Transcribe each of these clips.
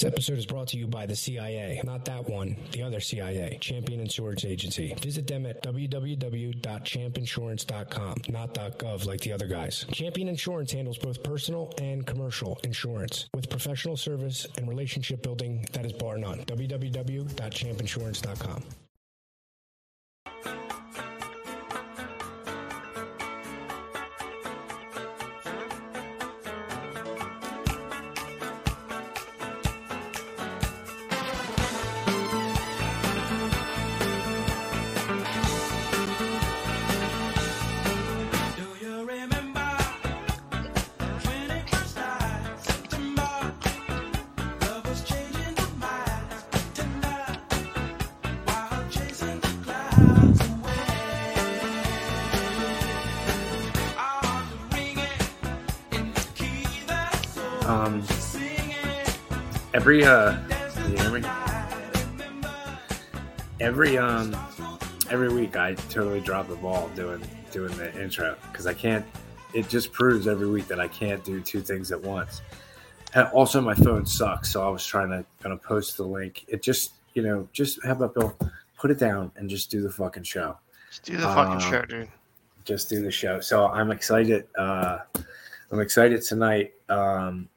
This episode is brought to you by the CIA. Not that one, the other CIA, Champion Insurance Agency. Visit them at www.champinsurance.com, not .gov like the other guys. Champion Insurance handles both personal and commercial insurance with professional service and relationship building that is bar none. www.champinsurance.com. every uh, you hear me? Every um, every week I totally drop the ball doing doing the intro because I can't. It just proves every week that I can't do two things at once. And also, my phone sucks, so I was trying to kind of post the link. It just you know just have about Bill put it down and just do the fucking show. Just do the fucking Uh, show, dude. just do the show. So I'm excited. Uh, I'm excited tonight. Um,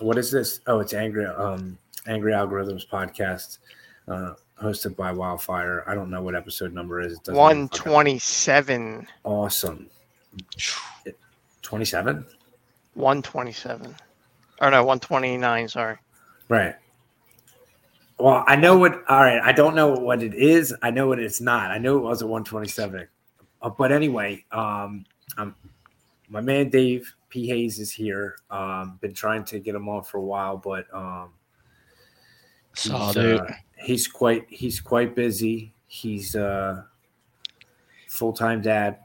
what is this? Oh, it's Angry um, Angry Algorithms podcast, uh, hosted by Wildfire. I don't know what episode number is. It doesn't even One fucking- twenty-seven. Awesome. Twenty-seven. One twenty-seven. Or no, one twenty-nine. Sorry. Right. Well, I know what. All right, I don't know what it is. I know what it's not. I know it was a 127. Uh, but anyway, um, um, my man Dave P Hayes is here. Um, been trying to get him on for a while, but um, he's, uh, he's quite he's quite busy. He's uh, full time dad,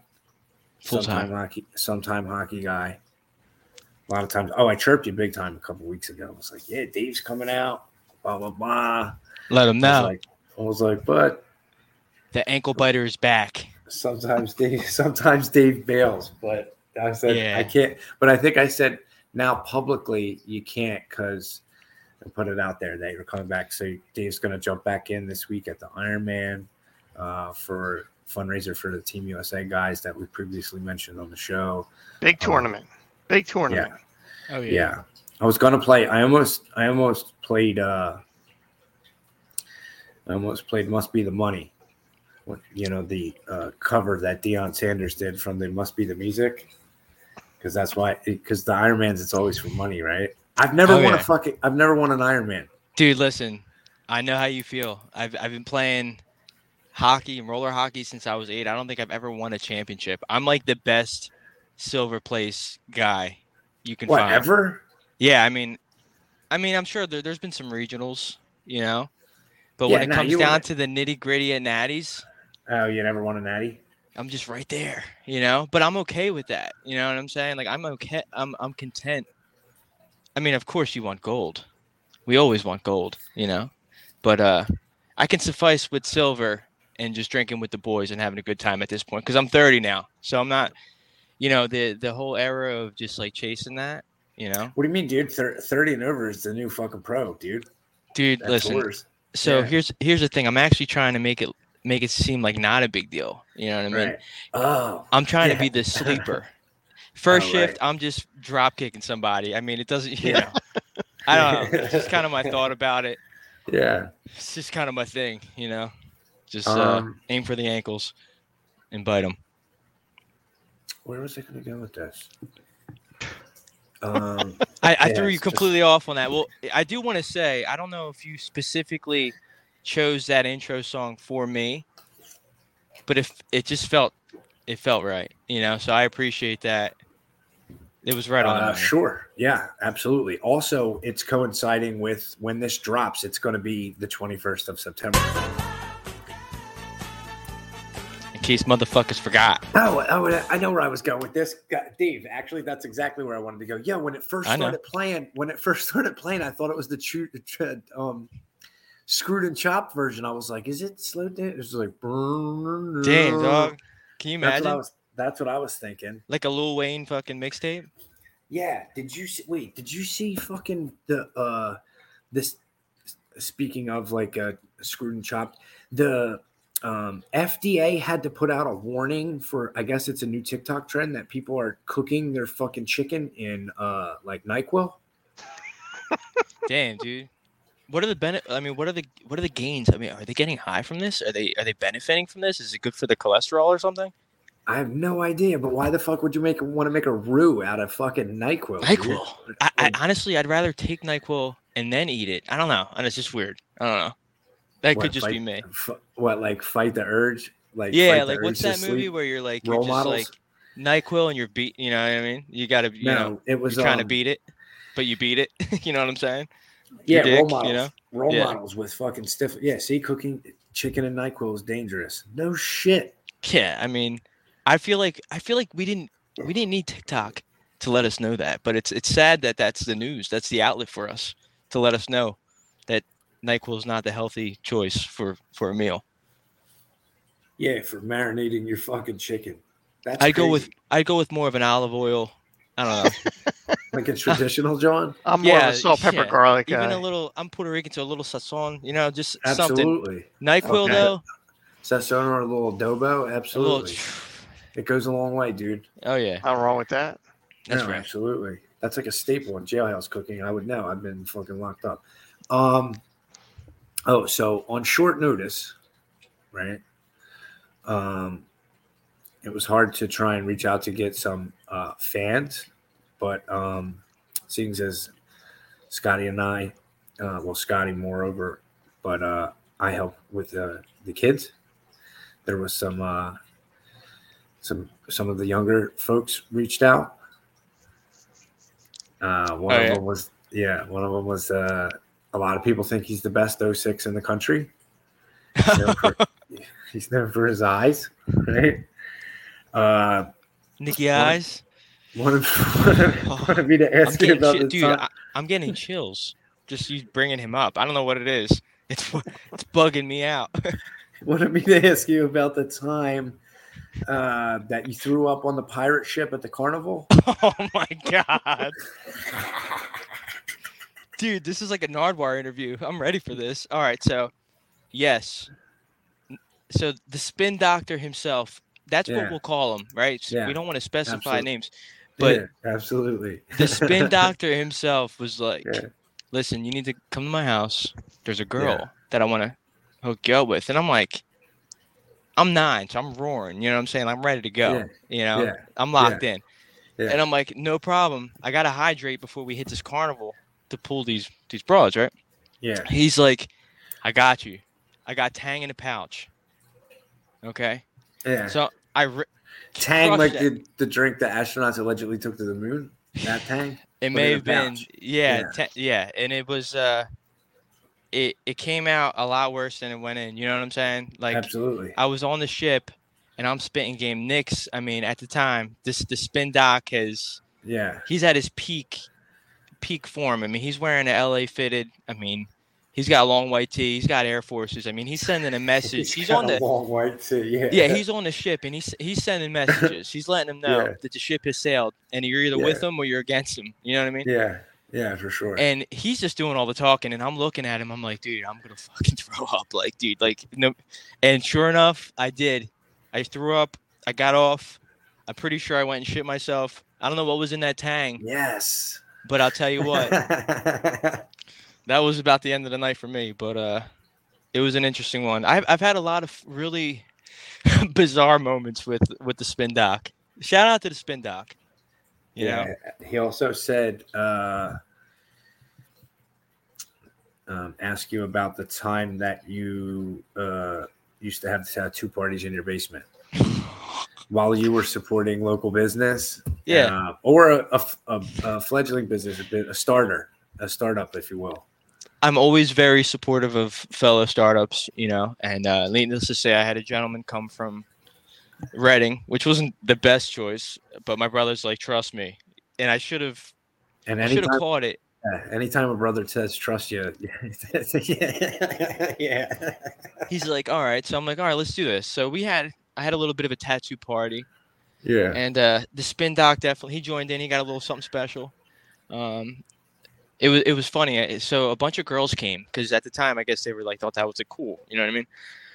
Full-time. sometime hockey, sometime hockey guy. A lot of times. Oh, I chirped you big time a couple weeks ago. I was like, "Yeah, Dave's coming out." Blah blah blah. Let him I was know. like, I was like, but the ankle biter is back. sometimes Dave, sometimes Dave bails. But I said Yeah. I can't. But I think I said now publicly you can't because I put it out there that you're coming back. So Dave's going to jump back in this week at the Ironman uh, for fundraiser for the Team USA guys that we previously mentioned on the show. Big tournament. Big tournament. Oh Yeah. I was gonna play. I almost, I almost played. uh I almost played "Must Be the Money." You know, the uh, cover that Deion Sanders did from the "Must Be the Music," because that's why. Because the Ironmans, it's always for money, right? I've never Oh, won a fucking I've never won an Ironman. Dude, listen, I know how you feel. I've I've been playing hockey and roller hockey since I was eight. I don't think I've ever won a championship. I'm like the best silver place guy you can find. Whatever. Yeah, I mean, I mean, I'm sure there, there's been some regionals, you know, but Yeah, when it nah, comes down were- to the nitty gritty at Natties, Oh, you never won a natty. I'm just right there, you know. But I'm okay with that. You know what I'm saying? Like I'm okay. I'm I'm content. I mean, of course you want gold. We always want gold, you know. But uh I can suffice with silver and just drinking with the boys and having a good time at this point because I'm 30 now. So I'm not, you know, the the whole era of just like chasing that, you know. What do you mean, dude? Thir- Thirty and over is the new fucking pro, dude. Dude, That listen. tours. So Yeah. here's here's the thing. I'm actually trying to make it make it seem like not a big deal. You know what I mean? Right. Oh, I'm trying Yeah. to be the sleeper. First Oh, shift, right. I'm just drop kicking somebody. I mean, it doesn't, you Yeah. know. I don't know. It's just kind of my thought about it. yeah. It's just kind of my thing, you know. Just uh, Um, aim for the ankles and bite them. Where was I going to go with this? Um, I, I Yeah, threw you it's just- completely off on that. Well, I do want to say I don't know if you specifically chose that intro song for me, but if it just felt it felt right, you know. So I appreciate that. It was right on. uh, sure. Yeah, absolutely. Also, it's coinciding with when this drops. It's going to be the 21st of September. In case motherfuckers forgot. Oh, oh, I know where I was going with this, God, Dave. Actually, that's exactly where I wanted to go. Yeah, when it first started playing, when it first started playing, I thought it was the true, um, screwed and chopped version. I was like, "Is it slowed down?" It was like, Damn, dog. Can you That's what I imagine? was. That's what I was thinking. Like a Lil Wayne fucking mixtape? Yeah. Did you see? Wait. Did you see fucking the uh this speaking of like uh, screwed and chopped, the um, FDA had to put out a warning for I guess it's a new TikTok trend that people are cooking their fucking chicken in uh like NyQuil. Damn, dude. What are the benefit? I mean, what are the what are the gains? I mean, are they getting high from this? Are they are they benefiting from this? Is it good for the cholesterol or something? I have no idea, but why the fuck would you make want to make a roux out of fucking NyQuil? Nyquil. I, I honestly, I'd rather take Nyquil and then eat it. I don't know, and it's just weird. I don't know. That what, could just be me. f- what like fight the urge? Like Yeah, like what's that movie sleep? where you're like you're Role just models? like Nyquil and you're beat. You know what I mean? You gotta, you no, know, it was you're trying to um, beat it, but you beat it. you know what I'm saying? Yeah, your role models. you know? Role Yeah. models with fucking stiff. Yeah, see, cooking chicken and Nyquil is dangerous. No shit. Yeah, I mean, I feel like I feel like we didn't we didn't need TikTok to let us know that, but it's it's sad that that's the news. That's the outlet for us to let us know that Nyquil is not the healthy choice for for a meal. Yeah, for marinating your fucking chicken. That's I'd go with. I'd go with more of an olive oil. I don't know. like a traditional John. I'm more Yeah, of a salt, pepper, yeah. garlic Even guy. a little. I'm Puerto Rican, so a little sazon. You know, just something. Absolutely. Nyquil Okay. though, sazon or a little adobo. a little. Absolutely. It goes a long way, dude. Oh yeah, Nothing wrong with that. that's no, right. absolutely. That's like a staple in jailhouse cooking. I would know. I've been fucking locked up. Um. Oh, so on short notice, right? Um, it was hard to try and reach out to get some uh, fans, but um, seeing as Scotty and I, uh, well, Scotty moreover, but uh, I help with uh, the kids. There was some uh, some some of the younger folks reached out. Uh, one Oh, of them was yeah, one of them was uh, a lot of people think he's the best 06 in the country. He's known for, he's known for his eyes, right? Uh, Nicky eyes. Wanted, wanted, wanted me to I'm ask you getting, about chi- the dude. time. I, I'm getting chills. Just you bringing him up. I don't know what it is. It's it's bugging me out. wanted me to ask you about the time uh, that you threw up on the pirate ship at the carnival. oh my god, dude, this is like a Nardwuar interview. I'm ready for this. All right, so yes, so the spin doctor himself. That's Yeah. what we'll call him, right? So Yeah, We don't want to specify absolutely. names. But- yeah, absolutely, The spin doctor himself was like, Yeah. "Listen, you need to come to my house. There's a girl Yeah. that I want to hook you up with." And I'm like, "I'm nine, so I'm roaring. You know what I'm saying? I'm ready to go. You know. I'm locked in." And I'm like, "No problem. I gotta hydrate before we hit this carnival to pull these these broads, right?" yeah, He's like, "I got you. I got Tang in a pouch." Okay, yeah. so I ri- Tang, crushed like the, the drink that astronauts allegedly took to the moon. That Tang. It may have been, yeah, Yeah. te- yeah, and it was, uh, it it came out a lot worse than it went in. You know what I'm saying? Like absolutely. I was on the ship, and I'm spitting game. Nick's, I mean, at the time, this the spin doc has Yeah, he's at his peak, peak form. I mean, he's wearing a LA fitted. I mean, he's got a long white tee. He's got Air Forces. I mean, he's sending a message. He's on the long white tee. Yeah, yeah, he's on the ship and he's he's sending messages. He's letting them know Yeah. that the ship has sailed, and you're either with him or you're against him. You know what I mean? yeah, yeah, for sure. And he's just doing all the talking, and I'm looking at him. I'm like, dude, I'm gonna fucking throw up. Like, dude, like no. And sure enough, I did. I threw up. I got off. I'm pretty sure I went and shit myself. I don't know what was in that tang, yes. but I'll tell you what, that was about the end of the night for me. But uh, it was an interesting one. I've I've had a lot of really bizarre moments with with the spin doc. Shout out to the spin doc. You know, yeah. He also said, uh, um, ask you about the time that you uh, used to have two parties in your basement while you were supporting local business. yeah. uh, or a, a- a- a fledgling business, a, bit, a starter, a startup, if you will. I'm always very supportive of fellow startups, you know, and uh, needless to say, I had a gentleman come from Reading, which wasn't the best choice, but my brother's like, trust me, and I should have, And I should have caught it. yeah, anytime a brother says trust you, yeah, yeah, He's like, all right, so I'm like, all right, let's do this. So we had, I had a little bit of a tattoo party, yeah, and uh, the spin doc definitely he joined in. He got a little something special. Um, it was it was funny. uh, So a bunch of girls came because at the time I guess they were like thought that was a cool. You know what I mean?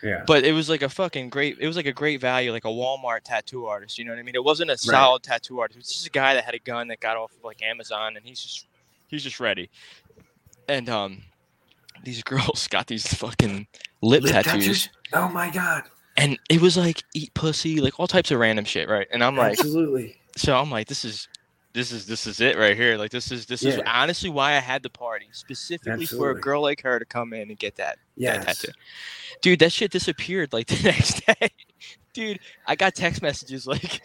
Yeah. But it was like a fucking great. It was like a great value, like a Walmart tattoo artist. You know what I mean? It wasn't a solid tattoo artist. It was just a guy that had a gun that got off of like Amazon, and he's just he's just ready. And um, these girls got these fucking lip, Lip tattoos, Oh my god. and it was like eat pussy, like all types of random shit, right? And I'm like, Absolutely. so I'm like, this is. This is this is it right here. Like this is this is honestly why I had the party specifically for a girl like her to come in and get that that tattoo. Dude, that shit disappeared like the next day. Dude, I got text messages like,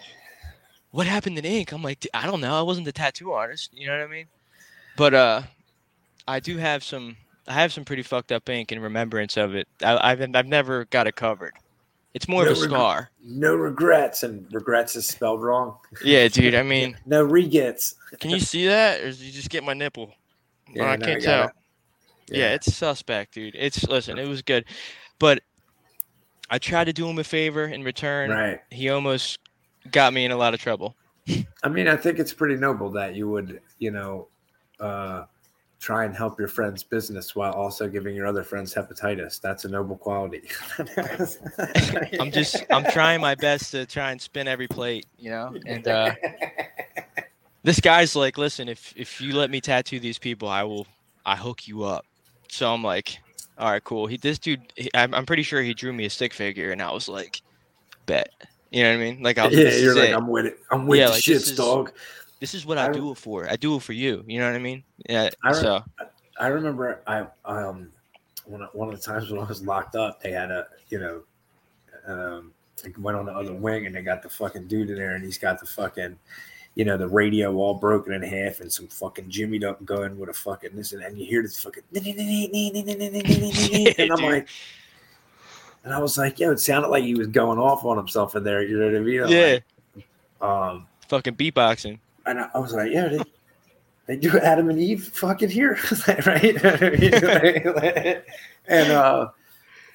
"What happened to ink?" I'm like, "Dude, I don't know. I wasn't the tattoo artist. You know what I mean? But uh, I do have some. I have some pretty fucked up ink in remembrance of it. I, I've I've never got it covered. It's more No of a scar. No regrets, and regrets is spelled wrong. Yeah, dude. I mean, No regets. can you see that, or did you just get my nipple? Yeah, I no, can't I tell. it. Yeah. it's suspect, dude. It's listen, it was good, but I tried to do him a favor in return. Right. He almost got me in a lot of trouble. I mean, I think it's pretty noble that you would, you know, uh, try and help your friend's business while also giving your other friends hepatitis. That's a noble quality. I'm just I'm trying my best to try and spin every plate, you know. And uh, this guy's like, listen, if if you let me tattoo these people, I will I hook you up. So I'm like, all right, cool. He this dude, he, I'm I'm pretty sure he drew me a stick figure, and I was like, bet. You know what I mean? Like I was, yeah, you're is like. I'm with it. I'm with Yeah, the like, shits, is- dog. This is what I, I- do it for. I do it for you. You know what I mean? Yeah. I re- so I remember I um one of, one of the times when I was locked up, they had a you know um like went on the other wing and they got the fucking dude in there and he's got the fucking you know the radio all broken in half and some fucking jimmied up gun with a fucking this and, and you hear this fucking and I'm like and I was like, yo, it sounded like he was going off on himself in there. You know what I mean? I'm yeah, like, um, fucking beatboxing. And I, was like, yeah, they, they do Adam and Eve fucking here, right? and uh,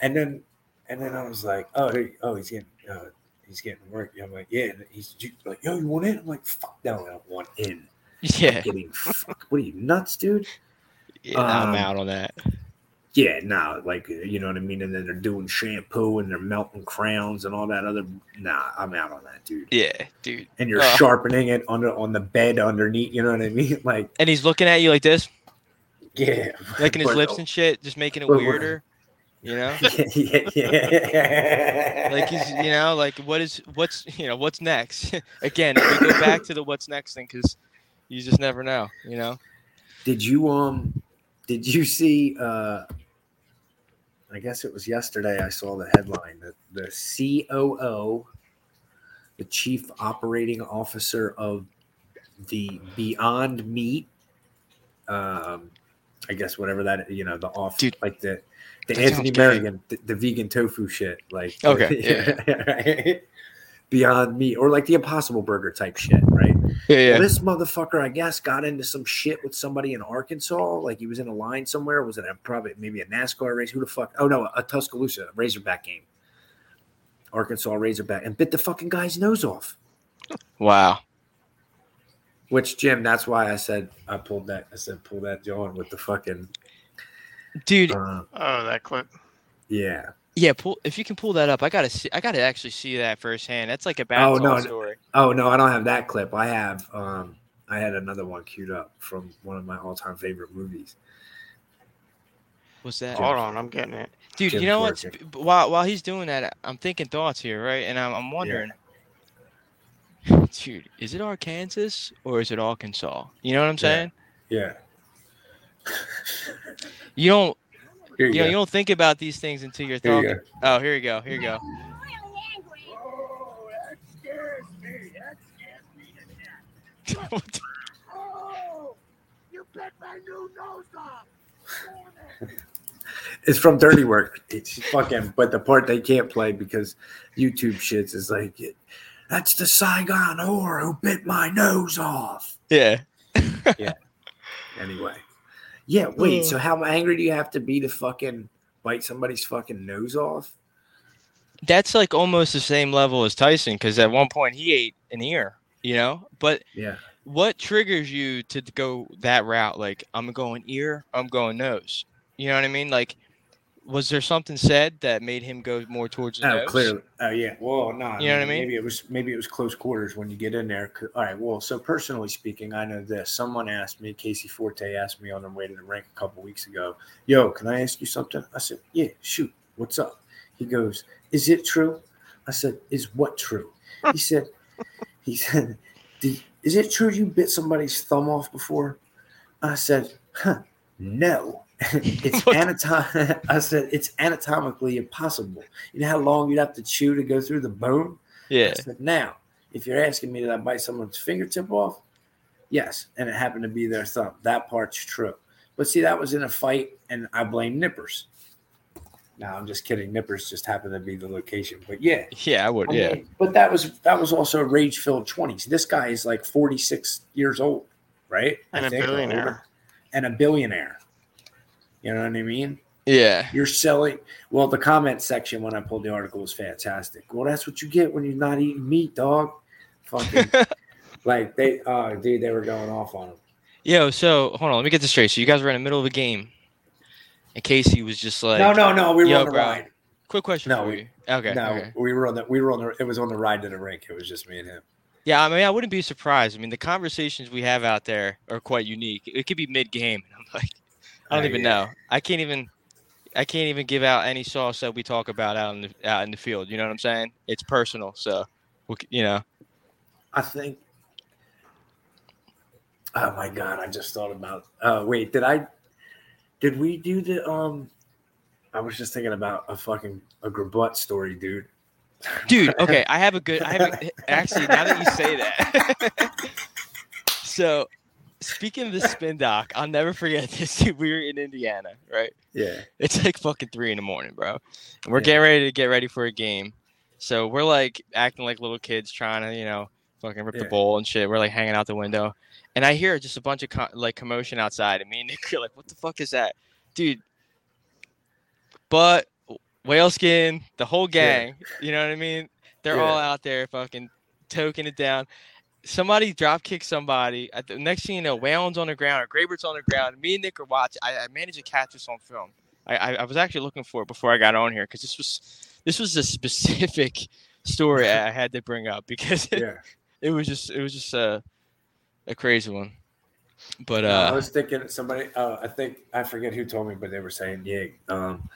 and then and then I was like, oh, oh, he's getting uh, he's getting work. I'm like, yeah, and he's like, yo, you want in? I'm like, fuck, no, I don't want in. Yeah, Getting fuck, what are you nuts, dude? yeah I'm Um, out on that. Yeah, no, like you know what I mean. And then they're doing shampoo and they're melting crowns and all that other. Nah, I'm out on that, dude. Yeah, dude. And you're Uh. sharpening it on the on the bed underneath. You know what I mean? Like, And he's looking at you like this, yeah, licking his lips and shit, just making it But weirder. You know, yeah, yeah. like he's, you know, like what is what's you know what's next? Again, we go back to the what's next thing because you just never know. You know. Did you um? Did you see? uh I guess it was yesterday. I saw the headline that the COO, the Chief Operating Officer of the Beyond Meat, um, I guess whatever that you know the off Dude, like the the Anthony. Merrigan the, the vegan tofu shit like Okay, right? Beyond Meat or like the Impossible Burger type shit, right? Yeah, Well, this motherfucker, I guess, got into some shit with somebody in Arkansas. Like he was in a line somewhere. Was it a, probably maybe a NASCAR race? Who the fuck? Oh no, a Tuscaloosa a Razorback game. Arkansas Razorback and bit the fucking guy's nose off. Wow. Which Jim, that's why I said I pulled that. I said pull that John with the fucking. Dude, Uh, Oh, that clip. yeah. Yeah, pull if you can pull that up. I gotta see. I gotta actually see that firsthand. That's like a battle Oh, no, no. story. Oh no, I don't have that clip. I have. um I had another one queued up from one of my all-time favorite movies. What's that? Hold on, I'm getting it. Dude, Jim's you know what? While while he's doing that, I'm thinking thoughts here, right? And I'm I'm wondering, dude, is it Arkansas or is it Arkansas? You know what I'm saying? Yeah. You don't Here you you know you don't think about these things until you're Here you talking. Oh, here you go. Here you go. Oh, that scares me. That scares me to death. Oh, you bit my new nose off. It's from Dirty Work. It's fucking, but the part they can't play because YouTube shits is like, that's the Saigon whore who bit my nose off. Yeah. yeah. Anyway, yeah. Wait. Uh. So how angry do you have to be to fucking bite somebody's fucking nose off? That's like almost the same level as Tyson because at one point he ate an ear, you know. But Yeah. what triggers you to go that route? Like I'm going ear, I'm going nose. You know what I mean? Like, was there something said that made him go more towards the Oh, nose? clearly. Oh, yeah. Well, no. You know what I mean? Maybe it was maybe it was close quarters when you get in there. All right. Well, so personally speaking, I know this. Someone asked me, Casey Forte asked me on the way to the rink a couple weeks ago. Yo, can I ask you something? I said, Yeah. Shoot. What's up? He goes, Is it true? I said, Is what true? He said, He said, "Did- Is it true you bit somebody's thumb off before? I said, Huh. No. it's anatom- I said it's anatomically impossible. You know how long you'd have to chew to go through the bone? Yeah. I said, now, if you're asking me did I bite someone's fingertip off? Yes, and it happened to be their thumb. That part's true. But see, that was in a fight, and I blame nippers. No, I'm just kidding. Nippers just happened to be the location. But yeah, Yeah, I would. I Yeah. mean, but that was that was also a rage filled twenties. This guy is like 46 years old, right? And a or older. billionaire. And a billionaire. You know what I mean? Yeah. You're selling. Well, the comment section when I pulled the article was fantastic. Well, that's what you get when you're not eating meat, dog. Fucking like they, oh, dude, they were going off on him. Yo, so hold on, let me get this straight. So you guys were in the middle of a game, and Casey was just like, no, no, no. We were on the bro. ride. Quick question No, for we- you. Okay. no, okay. we were on the. We were on the. It was on the ride to the rink. It was just me and him. Yeah, I mean, I wouldn't be surprised. I mean, the conversations we have out there are quite unique. It could be mid-game, and I'm like, I don't Oh, even yeah. know. I can't even, I can't even give out any sauce that we talk about out in the out in the field. You know what I'm saying? It's personal, so we, c- you know. I think. Oh my god! I just thought about. Uh, wait, did I? Did we do the? Um, I was just thinking about a fucking a Grabut story, dude. Dude, okay, I have a good. I have a, actually now that you say that. so, speaking of the spin dock, I'll never forget this. Dude, we were in Indiana, right? Yeah. It's like fucking three in the morning, bro. And we're Yeah. getting ready to get ready for a game. So we're like acting like little kids trying to, you know, fucking rip the bowl and shit. We're like hanging out the window. And I hear just a bunch of co- like commotion outside. And me and Nick are like, what the fuck is that? Dude. But whale skin, the whole gang, yeah. you know what I mean? They're all out there fucking toking it down. Somebody drop kick somebody. At the next thing you know, Whalen's on the ground or Graybert's on the ground. Me and Nick are watching. I, I managed to catch this on film. I, I, I was actually looking for it before I got on here because this was this was a specific story I had to bring up because it, Yeah. it was just it was just a a crazy one. But No, I uh, was thinking somebody. Uh, I think I forget who told me, but they were saying, yeah, um,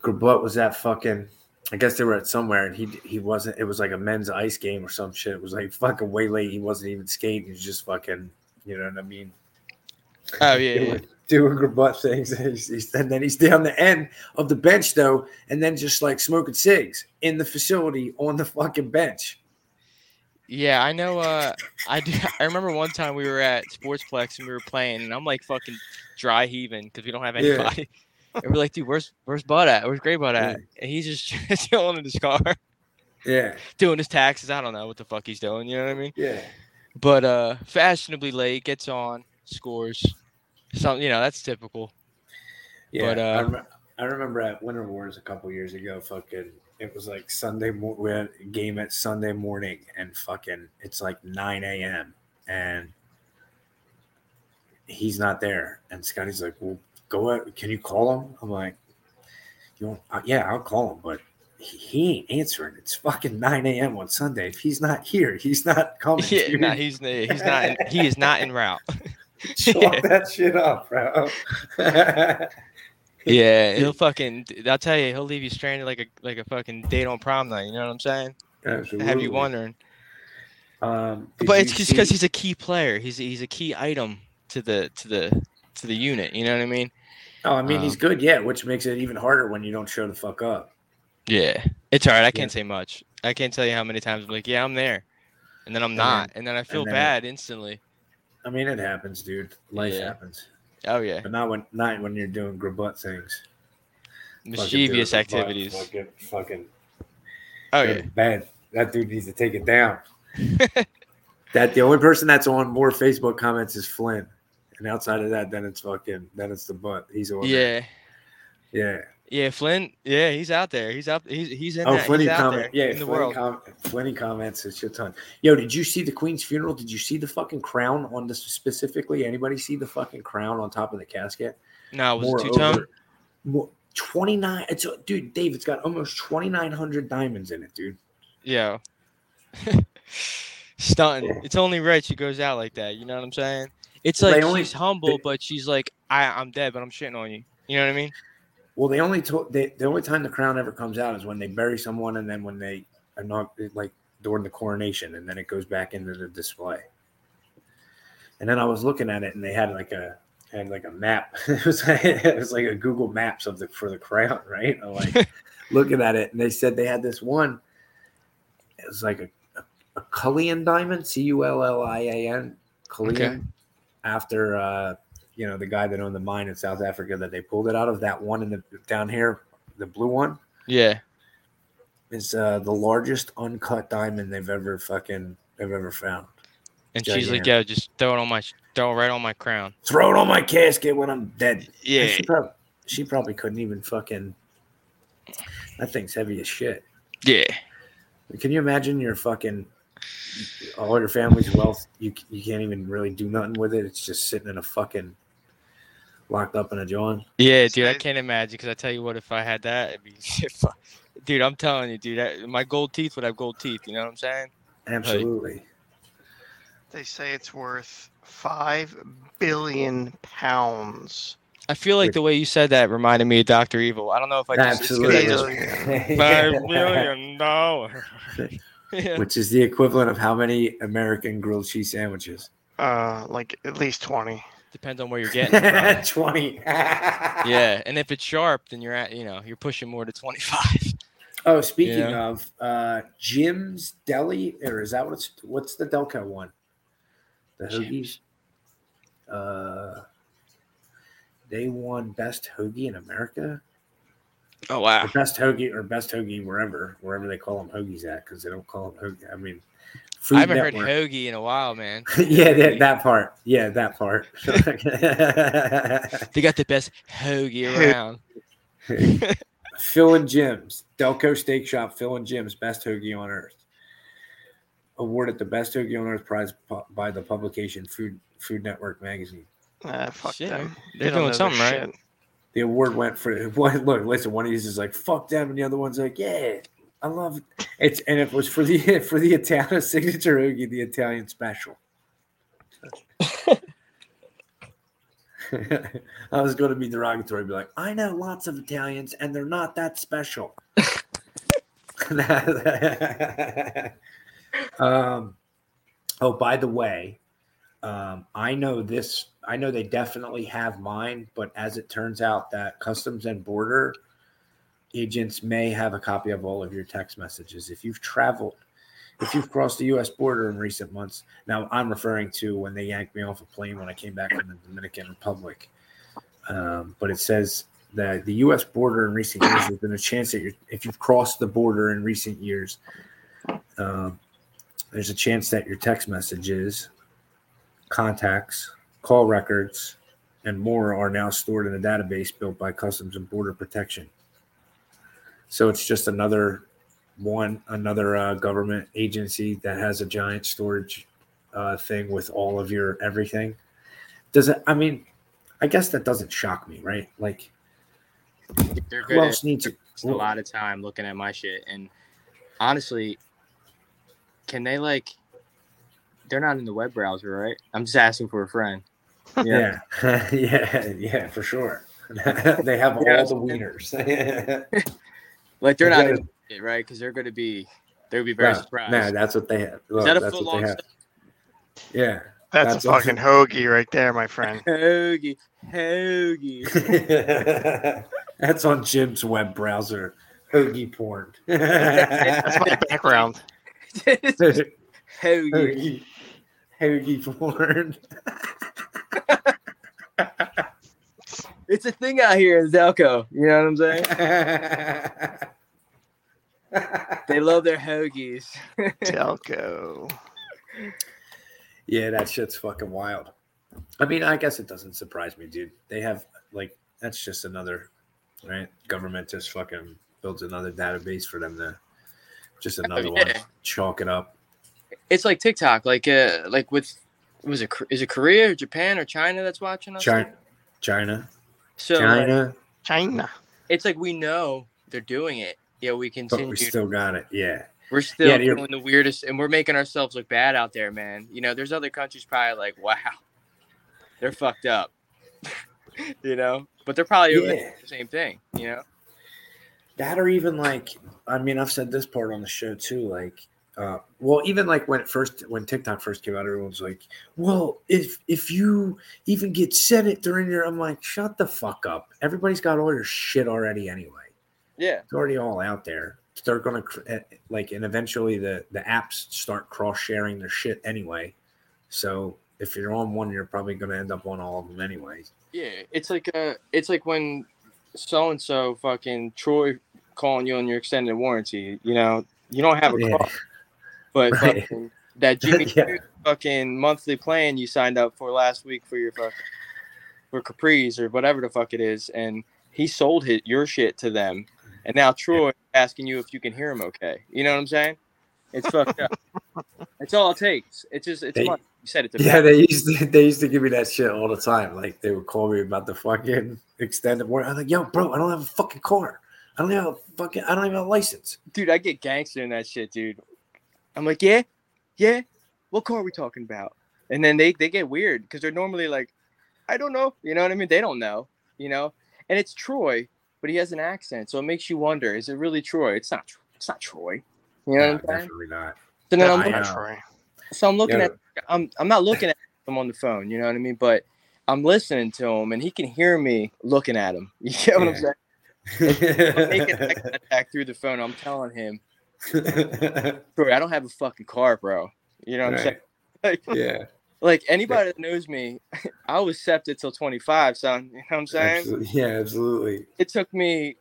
Grabut was that fucking. I guess they were at somewhere, and he he wasn't. It was like a men's ice game or some shit. It was like fucking way late. He wasn't even skating. He was just fucking. You know what I mean? oh yeah, yeah. doing, doing Grabut things, and, he's, he's- and then he's down the end of the bench though, and then just like smoking cigs in the facility on the fucking bench. Yeah, I know. Uh, I do. I remember one time we were at Sportsplex and we were playing, and I'm like fucking dry heaving because we don't have Yeah. And we're like, dude, where's where's Bud at? Where's Gray Bud at? Yeah. And he's just chilling in his car, Yeah, doing his taxes. I don't know what the fuck he's doing. You know what I mean? yeah. But uh, fashionably late, gets on, scores. Some, you know, that's typical. Yeah, But, I, uh, rem- I remember at Winter Wars a couple years ago. Fucking, it was like Sunday. Mo- we had a game at Sunday morning, and fucking, it's like nine a.m. and he's not there. And Scotty's like, "Well, go out. Can you call him?" I'm like, "You want? Uh, yeah, I'll call him, but." He he ain't answering. It's fucking 9 a.m. on Sunday. If he's not here, he's not coming. Yeah, dude. no, he's he's not. In, he is not en route. Chalk that shit up, bro. Yeah, he'll fucking. I'll tell you, he'll leave you stranded like a like a fucking date on prom night. You know what I'm saying? Absolutely. Have you wondering? Um, but it's just because he's a key player. He's a, he's a key item to the to the to the unit. You know what I mean? Oh, I mean, he's Um, good, yeah, which makes it even harder when you don't show the fuck up. Yeah, it's all right. I can't say much. I can't tell you how many times I'm like, yeah, I'm there, and then I'm And not, and then I feel then- bad instantly. I mean, it happens, dude. Life Yeah. happens, Oh yeah, but not when not when you're doing grabut things, mischievous doing grabut, activities. Fucking, fucking Oh good yeah, and bad. That dude needs to take it down. that the only person that's on more Facebook comments is Flynn, and outside of that, then it's fucking then it's the butt. He's on. there. yeah, yeah. Yeah, Flynn. Yeah, he's out there. He's out. He's he's in. Oh, that, Flinny he's out comment. there Yeah, Flinny, world. com- Flinny comments a shit ton. Yo, did you see the Queen's funeral? Did you see the fucking crown on this specifically? Anybody see the fucking crown on top of the casket? no, it was two tone. 29 it's dude dave it's got almost 2900 diamonds in it dude Yeah. Stunting. It's only right she goes out like that. You know what I'm saying? It's They like only- she's humble, but she's like, I, I'm dead, but I'm shitting on you. You know what I mean? well they only told they, the only time the crown ever comes out is when they bury someone and then when they inaug- like during the coronation and then it goes back into the display and then i was looking at it and they had like a had like a map it was like, it was like a google maps of the for the crown right I'm like looking at it and they said they had this one it was like a, a, a Cullian diamond c-u-l-l-i-a-n Cullian Okay. After uh you know the guy that owned the mine in south africa that they pulled it out of that one in the down here the blue one Yeah. is uh the largest uncut diamond they've ever fucking they've ever found And she's like, yeah, just throw it on my, throw it right on my crown. throw it on my casket when i'm dead Yeah. she, prob- she probably couldn't even fucking that thing's heavy as shit Yeah. Can you imagine your fucking all your family's wealth? You you can't even really do nothing with it. It's just sitting in a fucking locked up in a john. Yeah, dude, I can't imagine because I tell you what, if I had that, it'd be, if I- dude, I'm telling you, dude, that, my gold teeth would have gold teeth. You know what I'm saying? Absolutely. They say it's worth five billion pounds. I feel like the way you said that reminded me of Doctor Evil. I don't know if I just it's 'cause I Absolutely. just- five billion dollars. yeah. Which is the equivalent of how many American grilled cheese sandwiches? Uh, like at least twenty. Depends on where you're getting it. Twenty. yeah, and if it's sharp, then you're at you know you're pushing more to 25. Oh, speaking Yeah. of uh Jim's Deli, or is that what's what's the Delco one? The hoagies. Uh, they won best hoagie in America. Oh Or wow. best hoagie or best hoagie wherever wherever they call them hoagies at because they don't call them hoagie. I mean, I haven't heard Network- hoagie in a while, man. yeah, that, that part. Yeah, that part. They got the best hoagie around. Phil and Jim's Delco Steak Shop. Phil and Jim's best hoagie on earth. Awarded the best hoagie on earth prize pu- by the publication Food Food Network magazine. Uh, fuck Shit, them. they're They don't doing something right. shit. The award went for one. Look, listen. One of these is like "fuck them," and the other one's like, "Yeah, I love it." It's and it was for the for the Italian signature hoagie, the Italian special. I was going to be derogatory, be like, I know lots of Italians, and they're not that special. um, oh, by the way, um, I know this. I know they definitely have mine, but as it turns out, that Customs and Border agents may have a copy of all of your text messages. If you've traveled, if you've crossed the U.S. border in recent months, now I'm referring to when they yanked me off a plane when I came back from the Dominican Republic. Um, but it says that the U.S. border in recent years, there's been a chance that if you've crossed the border in recent years, um, there's a chance that your text messages, contacts, call records, and more are now stored in a database built by Customs and Border Protection. So it's just another one, another uh, government agency that has a giant storage uh, thing with all of your everything. Does it? I mean, I guess that doesn't shock me, right? Like, They're who else needs it? a lot of time looking at my shit, and honestly, can they like? They're not in the web browser, right? I'm just asking for a friend. Yeah, yeah, yeah, for sure. they have all Yeah. the wieners. Like they're not gotta- it, right? Because they're going to be, they'll be very no, surprised. no, that's what they have. Look, Is that a that's foot long? Yeah. That's, That's a fucking hoagie right there, my friend. Hoagie, hoagie. That's on Jim's web browser. Hoagie porn. That's my background. hoagie. Hoagie, hoagie porn. It's a thing out here in Delco. You know what I'm saying? They love their hoagies. Delco. yeah, that shit's fucking wild. I mean, I guess it doesn't surprise me, dude. They have like that's just another right? Government just fucking builds another database for them to just another yeah. one, chalk it up. It's like TikTok, like uh, like with was it is it Korea or Japan or China that's watching us? China, China, So like, China, China. it's like we know they're doing it. Yeah, we can. but we still got it. Yeah, We're still Yeah, doing the weirdest, and we're making ourselves look bad out there, man. You know, there's other countries probably like, wow, they're fucked up. you know, but they're probably doing Yeah. the same thing. You know, that or even like I mean I've said this part on the show too like uh well even like when it first when TikTok first came out everyone's like well if if you even get Senate during your I'm like shut the fuck up everybody's got all your shit already anyway yeah, it's already all out there they're gonna eh, like and eventually the the apps start cross sharing their shit anyway so if you're on one you're probably gonna end up on all of them anyway yeah. It's like uh, it's like when so and so fucking Troy calling you on your extended warranty. You know, you don't have a Yeah. car, but Right. fucking, that Jimmy Yeah. Fucking monthly plan you signed up for last week for your fucking for Capri's or whatever the fuck it is, and he sold his, your shit to them, and now Troy asking you if you can hear him okay. You know what I'm saying? It's fucked up. It's all it takes. It's just it's They-. You said it to Yeah, me. they used to they used to give me that shit all the time. Like they would call me about the fucking extended warranty. I'm like, yo, bro, I don't have a fucking car. I don't have a fucking I don't even have a license. dude. I get gangster in that shit, dude. I'm like, yeah, yeah. What car are we talking about? And then they they get weird because they're normally like, I don't know. You know what I mean? They don't know. You know. And it's Troy, but he has an accent, so it makes you wonder: Is it really Troy? It's not. Tr- It's not Troy. You know No, what I'm saying? definitely not. So then I'm looking, know. Troy. so I'm looking Yeah. at I'm I'm not looking at him on the phone. You know what I mean? But I'm listening to him, and he can hear me looking at him. You get what I'm saying? I'm making eye contact through the phone. I'm telling him, Troy, I don't have a fucking car, bro. You know what I'm saying? Like, Yeah, like anybody that knows me, I was septed till 25, son. You know what I'm saying? absolutely. Yeah, absolutely. It took me,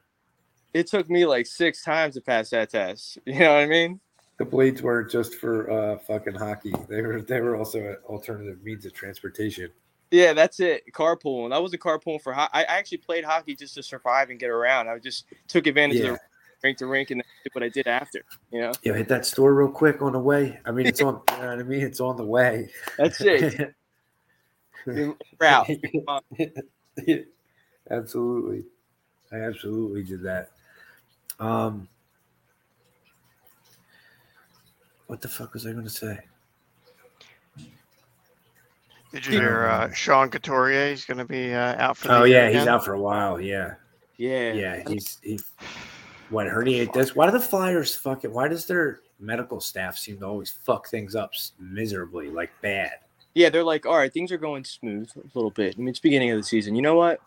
it took me like six times to pass that test. You know what I mean? The blades weren't just for uh, fucking hockey. They were they were also an alternative means of transportation. Yeah, that's it. Carpooling. I wasn't carpooling for. Ho- I I actually played hockey just to survive and get around. I just took advantage Yeah. of the rink to rink and did what I did after. You know, Yo, hit that store real quick on the way. I mean, it's on. You know what I mean? It's on the way. that's it. Route. absolutely. I absolutely did that. Um what the fuck was I gonna say? Did you hear uh, Sean Couturier? He's going to be uh, out for the Oh year yeah, he's out for a while. Yeah. Yeah. Yeah. He's he what herniate this. Why do the Flyers fucking why does their medical staff seem to always fuck things up miserably, like bad? Yeah, they're like, all right, things are going smooth a little bit. I mean, it's beginning of the season. You know what?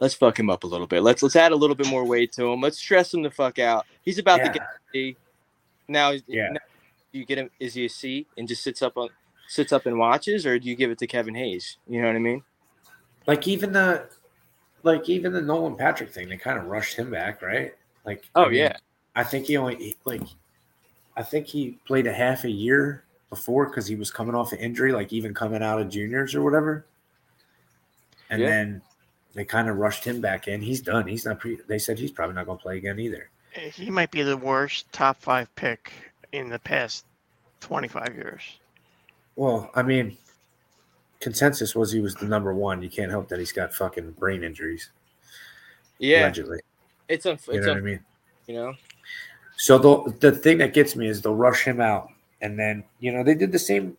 Let's fuck him up a little bit. Let's let's add a little bit more weight to him. Let's stress him the fuck out. He's about to get C. Now, Yeah. now, do you get him? Is he a C and just sits up on sits up and watches, or do you give it to Kevin Hayes? You know what I mean? Like even the like even the Nolan Patrick thing, they kind of rushed him back, right? Like Oh I mean, yeah, I think he only like I think he played a half a year before because he was coming off an injury, like even coming out of juniors or whatever. And Yeah. then they kind of rushed him back in. He's done. He's not. Pre- they said he's probably not going to play again either. Eh, he might be the worst top five pick in the past 25 years. Well, I mean, consensus was he was the number one. You can't help that he's got fucking brain injuries. yeah. Allegedly, It's un- you it's know un- what I mean. you know. So the the thing that gets me is they'll rush him out, and then you know they did the same.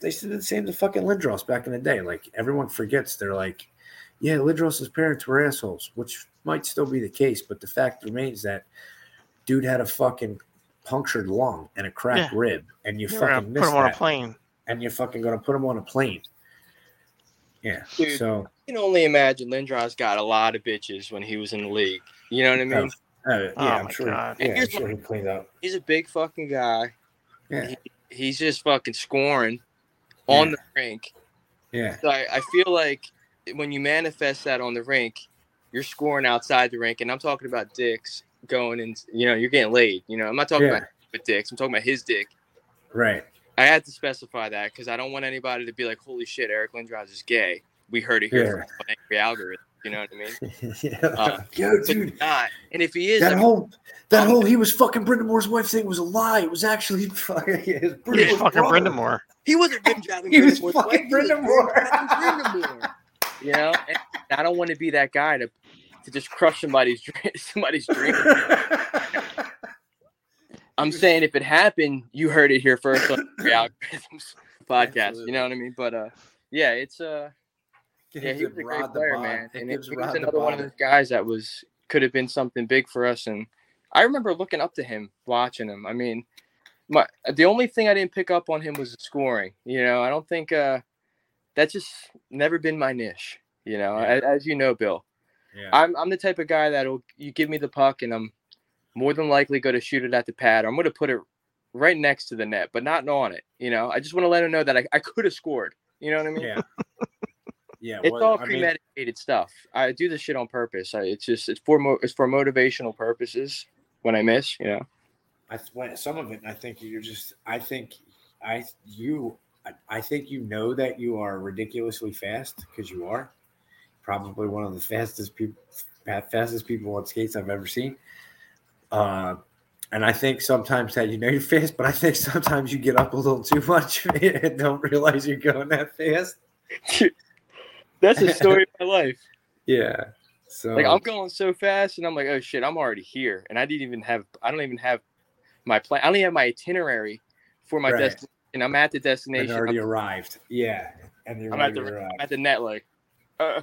They did the same to fucking Lindros back in the day. Like everyone forgets, they're like, yeah, Lindros's parents were assholes, which might still be the case, but the fact remains that dude had a fucking punctured lung and a cracked Yeah. rib, and you You're gonna fucking put missed him on a plane. and you're fucking gonna put him on a plane. Yeah. Dude. So you can only imagine Lindros got a lot of bitches when he was in the league. You know what I mean? uh, yeah, Oh I'm my sure. God. Yeah, I'm Here's sure he cleaned up. He's a big fucking guy. Yeah. He's just fucking scoring on Yeah. the rink. Yeah. So I, I feel like when you manifest that on the rink, you're scoring outside the rink, and I'm talking about dicks going and you know you're getting laid. You know, I'm not talking Yeah. about with dicks. I'm talking about his dick. Right. I had to specify that because I don't want anybody to be like, "Holy shit, Eric Lindros is gay." We heard it here Yeah. from an angry algorithm. You know what I mean? yeah. Uh, Yo, dude, not. And if he is, that I mean, whole that I'm- whole he was fucking Brendan Moore's wife thing was a lie. It was actually fucking his Brendan Yeah, Moore's fucking brother. Brenda Moore. he wasn't rim jobbing. He was Brendan Moore's fucking wife, he Brendan Moore. rim-jobbing Moore. You know, and I don't want to be that guy to to just crush somebody's dream, somebody's dream. I'm saying if it happened, you heard it here first on the Algorithms podcast. You know what I mean? But uh, yeah, it's uh, yeah, he was a great player, man, and it, he was another one of those guys that was could have been something big for us. And I remember looking up to him, watching him. I mean, my the only thing I didn't pick up on him was the scoring. You know, I don't think uh, that's just never been my niche. You know, Yeah. as, as you know, Bill. Yeah. I'm I'm the type of guy that'll you give me the puck and I'm more than likely going to shoot it at the pad. Or I'm going to put it right next to the net, but not on it. You know, I just want to let him know that I, I could have scored. You know what I mean? yeah. Yeah. It's well, all I mean, premeditated stuff. I do this shit on purpose. I, it's just it's for mo- it's for motivational purposes. When I miss, you know. I when some of it, I think you're just. I think I you. I, I think you know that you are ridiculously fast because you are probably one of the fastest people, fastest people on skates I've ever seen. Uh, and I think sometimes that you know you're fast, but I think sometimes you get up a little too much and don't realize you're going that fast. That's the story of my life. Yeah. So Like I'm going so fast, and I'm like, oh shit, I'm already here, and I didn't even have, I don't even have my plan. I don't even have my itinerary for my Right. destination. I'm at the and destination. already I'm, arrived. Yeah. And you're I'm at the arrived. I'm at the net, like, uh,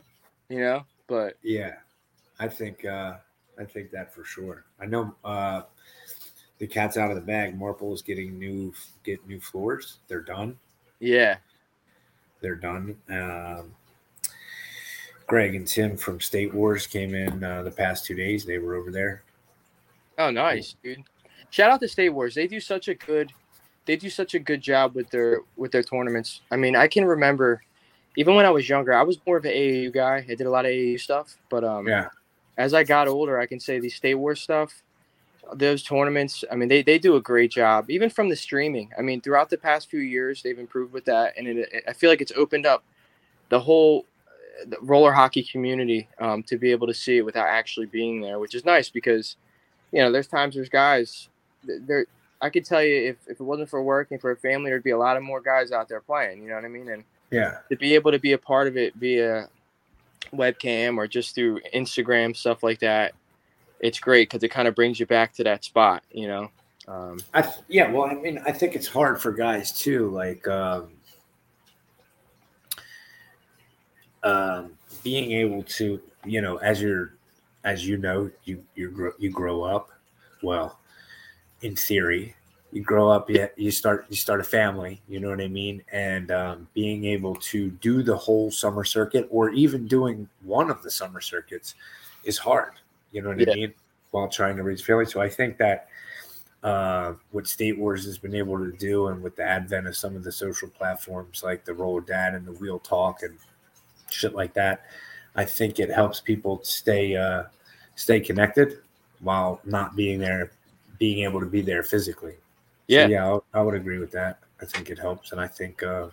you know. But Yeah, I think uh, I think that for sure. I know uh, the cat's out of the bag. Marple is getting new get new floors. They're done. yeah, They're done. Um, Greg and Tim from State Wars came in uh, the past two days. They were over there. oh nice, dude. Shout out to State Wars. They do such a good, they do such a good job with their with their tournaments. I mean, I can remember, even when I was younger, I was more of an AAU guy. I did a lot of AAU stuff, but um, Yeah, as I got older, I can say the State Wars stuff, those tournaments, I mean, they, they do a great job, even from the streaming. I mean, throughout the past few years, they've improved with that. And it, I feel like it's opened up the whole the roller hockey community um, to be able to see it without actually being there, which is nice because, you know, there's times there's guys, there, I could tell you if, if it wasn't for work and for a family, there'd be a lot of more guys out there playing, you know what I mean? And yeah, to be able to be a part of it via webcam or just through Instagram stuff like that, it's great because it kind of brings you back to that spot, you know. Um, I yeah. Well, I mean, I think it's hard for guys too. Like um, um, being able to, you know, as you're, as you know, you you grow you grow up. Well, in theory, you grow up. You, you start you start a family. You know what I mean. And um, being able to do the whole summer circuit, or even doing one of the summer circuits, is hard. You know what Yeah. I mean. While trying to raise family, so I think that uh, what State Wars has been able to do, and with the advent of some of the social platforms like the Roller Dad and the Wheel Talk and shit like that, I think it helps people stay uh, stay connected while not being there, being able to be there physically. So, yeah, yeah, I'll- I would agree with that. I think it helps, and I think uh,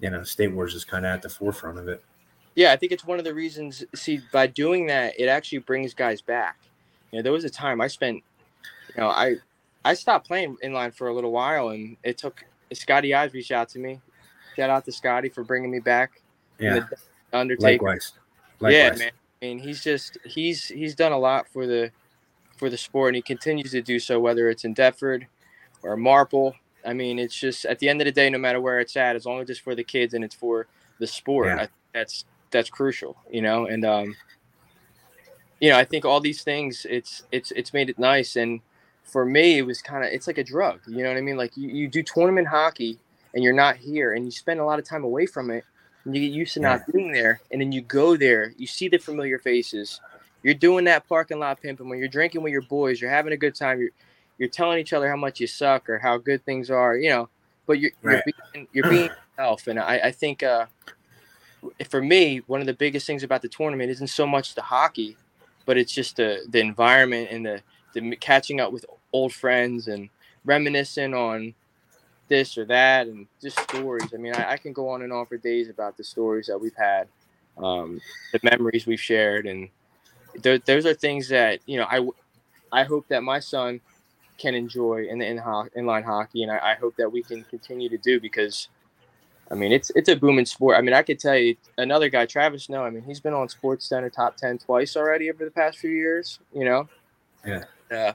you know State Wars is kind of at the forefront of it. yeah, I think it's one of the reasons. See, by doing that, it actually brings guys back. You know, there was a time I spent, you know, I I stopped playing inline for a little while, and it took Scotty Eyes reached out to me. Shout out to Scotty for bringing me back. Yeah, The Undertaker. likewise. Yeah, Likewise. man. I mean, he's just he's he's done a lot for the for the sport, and he continues to do so. Whether it's in Deptford or Marple, I mean, it's just at the end of the day, no matter where it's at, as long as it's for the kids and it's for the sport, Yeah. I that's that's crucial, you know. And um, you know, I think all these things, it's it's it's made it nice. And for me, it was kind of it's like a drug, you know what I mean? Like you, you do tournament hockey, and you're not here, and you spend a lot of time away from it and you get used to not being there and then you go there you see the familiar faces you're doing that parking lot pimping when you're drinking with your boys you're having a good time you're you're telling each other how much you suck or how good things are you know but you're Right. you're being, you're being yourself and i i think uh for me one of the biggest things about the tournament isn't so much the hockey but it's just the the environment and the the catching up with old friends and reminiscing on this or that and just stories. I mean, I, I can go on and on for days about the stories that we've had um, the memories we've shared, and th- those are things that you know I w- I hope that my son can enjoy in the in ho- inline hockey, and I, I hope that we can continue to do because. I mean, it's it's a booming sport. I mean, I could tell you another guy, Travis Snow. I mean, he's been on Sports Center top ten twice already over the past few years. You know, Yeah. uh,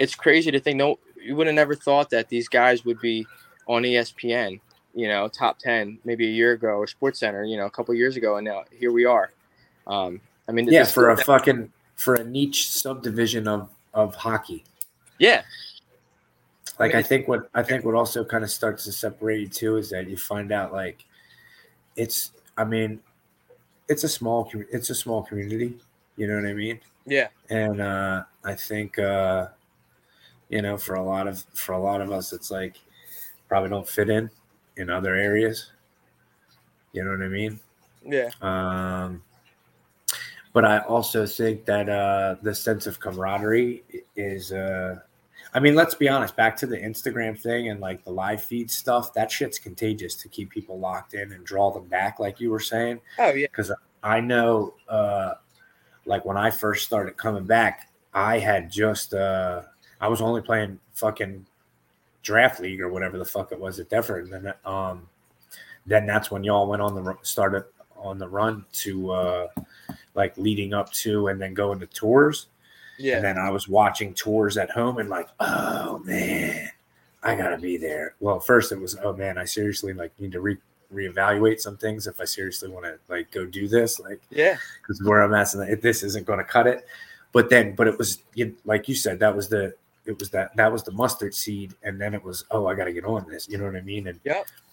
it's crazy to think. No, you would have never thought that these guys would be on ESPN. You know, top ten maybe a year ago or Sports Center. You know, a couple years ago, and now here we are. Um, I mean, Yeah, for a fucking for a niche subdivision of of hockey. Yeah, Like mean, I think what I think what also kind of starts to separate you too is that you find out like it's I mean it's a small it's a small community, you know what I mean? yeah, And uh I think uh you know for a lot of for a lot of us it's like probably don't fit in in other areas. You know what I mean? yeah, Um, but I also think that uh, the sense of camaraderie is, uh, I mean, let's be honest, back to the Instagram thing and like the live feed stuff, that shit's contagious to keep people locked in and draw them back, like you were saying. oh yeah, Because I know, uh, like when I first started coming back, I had just, uh, I was only playing fucking draft league or whatever the fuck it was at Deptford. And then, um, then that's when y'all went on the started on the run to uh like leading up to and then going to tours. Yeah, and then i was watching tours at home and like oh man i gotta be there. Well first it was oh man i seriously like need to re reevaluate some things if i seriously want to like go do this like yeah, because where i'm at this isn't going to cut it. But then but it was like you said that was the it was that that was the mustard seed and then it was oh i gotta get on this you know what i mean and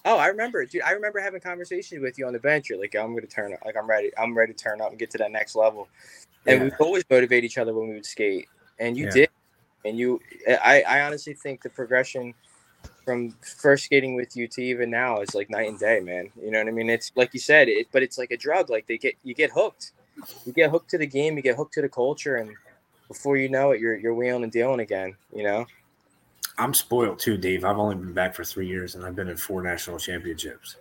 Oh, I remember, dude. I remember having conversations with you on the bench. You're like, I'm going to turn up. Like, I'm ready. I'm ready to turn up and get to that next level. And Yeah. we'd always motivate each other when we would skate. And you Yeah. did. And you, I, I honestly think the progression from first skating with you to even now is like night and day, man. You know what I mean? It's like you said, it, but it's like a drug. Like they get, you get hooked. You get hooked to the game. You get hooked to the culture, and before you know it, you're you're wheeling and dealing again. You know? i'm spoiled too dave i've only been back for three years and i've been in four national championships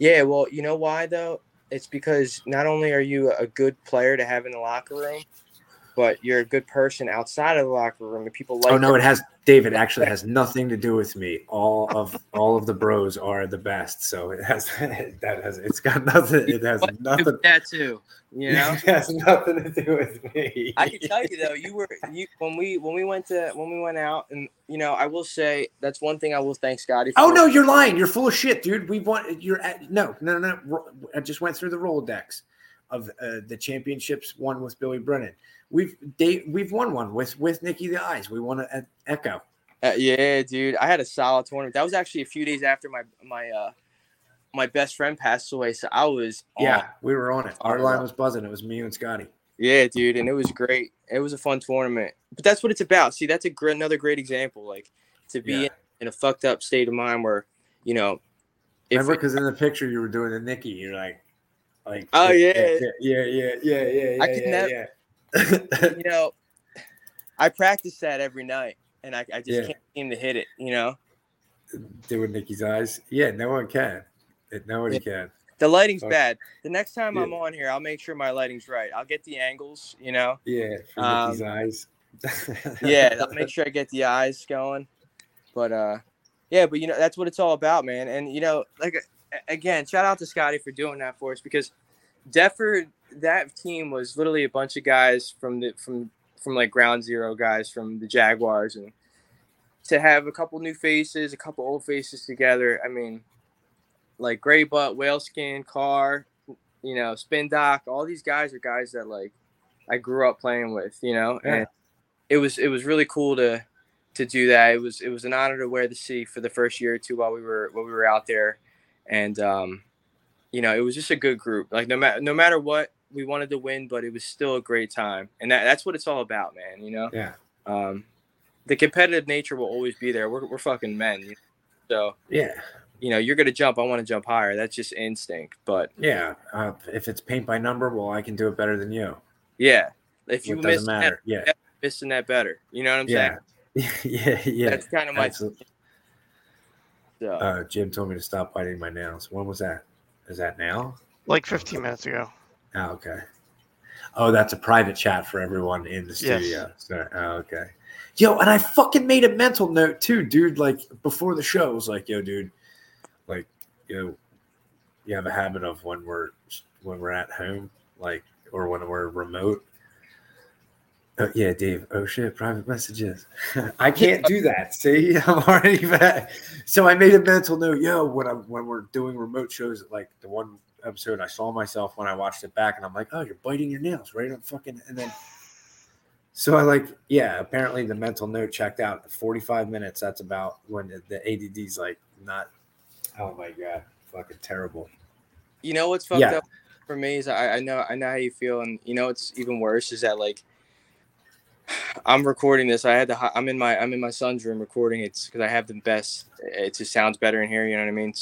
Yeah, well, you know why though? It's because not only are you a good player to have in the locker room, but you're a good person outside of the locker room, and people oh, like. oh no it has david actually has nothing to do with me all of all of the bros are the best so it has that has it's got nothing it has But nothing that too. You know, it has nothing to do with me I can tell you though, you were you when we when we went to when we went out, and you know, I will say that's one thing I will thank Scotty. For. Oh no, you're lying. You're full of shit, dude. We want You're at no, no, no. Ro- I just went through the Rolodex of uh, the championships won with Billy Brennan. We've they, we've won one with with Nikki the Eyes. We won at Echo. Uh, yeah, dude, I had a solid tournament. That was actually a few days after my my uh my best friend passed away, so I was on. Yeah, we were on it. Our Oh. line was buzzing. It was me and Scotty. Yeah, dude, and it was great. It was a fun tournament. But that's what it's about. See, that's a gr- another great example. Like to be Yeah. in, in a fucked up state of mind where, you know, Remember, because in the picture you were doing the Nikki, you're like, like, Oh, yeah. yeah, yeah, yeah, yeah, yeah. I could yeah, never-. you know, I practice that every night, and I, I just Yeah. can't seem to hit it. You know, doing Nikki's eyes. Yeah, no one can. Nobody can. the lighting's Okay. bad. The next time I'm on here, I'll make sure my lighting's right. I'll get the angles. You know, Yeah, Um, Nikki's eyes. yeah, I'll make sure I get the eyes going. But uh, yeah, but you know that's what it's all about, man. And you know, like again, shout out to Scotty for doing that for us because Deptford, that team was literally a bunch of guys from the from from like ground zero guys from the Jaguars, and to have a couple new faces, a couple old faces together. I mean, like Gray Butt, Whaleskin, Carr, you know, Spin Doc, all these guys are guys that like I grew up playing with, you know, Yeah. and it was it was really cool to to do that. It was it was an honor to wear the C for the first year or two while we were while we were out there, and um, you know, it was just a good group. Like no matter no matter what, we wanted to win, but it was still a great time, and that, that's what it's all about, man. You know, Yeah. um, the competitive nature will always be there. We're we're fucking men, you know? so Yeah. you know you're gonna jump. I want to jump higher. That's just instinct. But Yeah. Uh, if it's paint by number, well, I can do it better than you. yeah, if you it miss doesn't matter. Yeah. that, missing that better. You know what I'm Yeah. yeah. Yeah. That's kind of my. So. Uh, Jim told me to stop biting my nails. When was that? Is that now? Like 15 minutes ago. Oh, okay. Oh, that's a private chat for everyone in the Yes. studio. So, oh, okay. Yo, and I fucking made a mental note too, dude. Like before the show, I was like, "Yo, dude, like, yo, you have a habit of when we're when we're at home, like, or when we're remote." Oh, yeah, Dave. Oh shit, private messages. I can't do that. See, I'm already back. So I made a mental note. Yo, when I'm when we're doing remote shows, like the one episode, I saw myself when I watched it back, and I'm like, oh, you're biting your nails right on fucking, and then. So I like, yeah. Apparently, the mental note checked out. Forty-five minutes. That's about when the, the ADD's like not. Oh my god, fucking terrible. You know what's fucked Yeah. up for me is I, I know I know how you feel, and you know what's even worse is that like I'm recording this. I had to. I'm in my I'm in my son's room recording it because I have the best. It just sounds better in here. You know what I mean?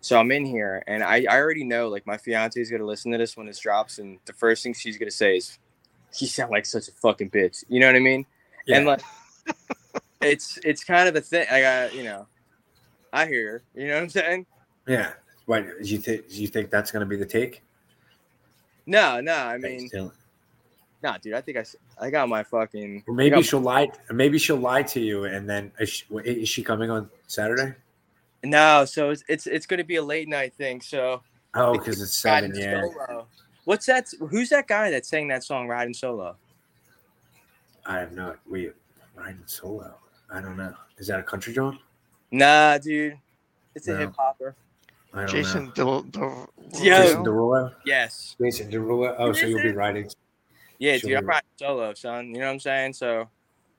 So I'm in here, and I I already know like my fiance is gonna listen to this when this drops, and the first thing she's gonna say is, "You sound like such a fucking bitch." You know what I mean? Yeah. And like, it's it's kind of a thing. I got you know, I hear her. You know what I'm saying? yeah. Why do you think? Do you think that's going to be the take? No, no. I mean, Thanks. Nah, dude, I think I, I got my fucking. Or maybe got- she'll lie. Maybe she'll lie to you, and then is she, is she coming on Saturday? no, so it's it's it's gonna be a late night thing. So Oh, because it's seven. Riding Yeah, Solo. What's that? Who's that guy that sang that song "Riding Solo"? I have not. We riding solo. I don't know. Is that a country John? Nah, dude, it's a No. hip hopper. I don't Jason know. Del, Del, Yo. Jason Derulo. Yes. Jason Derulo. Oh, so you'll be riding. Yeah, She'll dude, I'm be- riding solo, son. You know what I'm saying? So,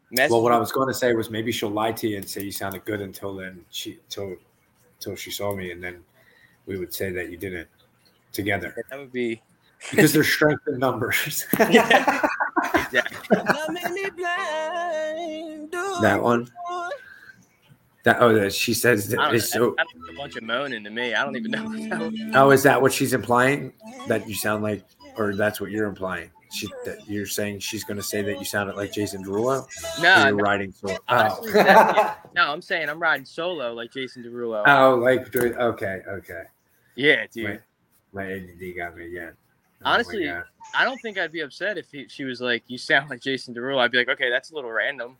message Well, what. I was going to say was maybe she'll lie to you and say you sounded good until then. She till till she saw me, and then we would say that you didn't together that would be. because there's strength in numbers. Yeah. Yeah. that one. That oh, that she says I that don't, is know, so. that a bunch of moaning to me. I don't even know. Oh, is that what she's implying? That you sound like, or that's what you're implying? She, that you're saying she's going to say that you sounded like Jason Derulo. no, you're riding solo. honestly, Oh. yeah. no, I'm saying I'm riding solo like Jason Derulo. oh, like okay, okay. yeah, dude. Wait. My ADD got me again. Oh, Honestly. I don't think I'd be upset if he, she was like, "You sound like Jason Derulo." I'd be like, "Okay, that's a little random,"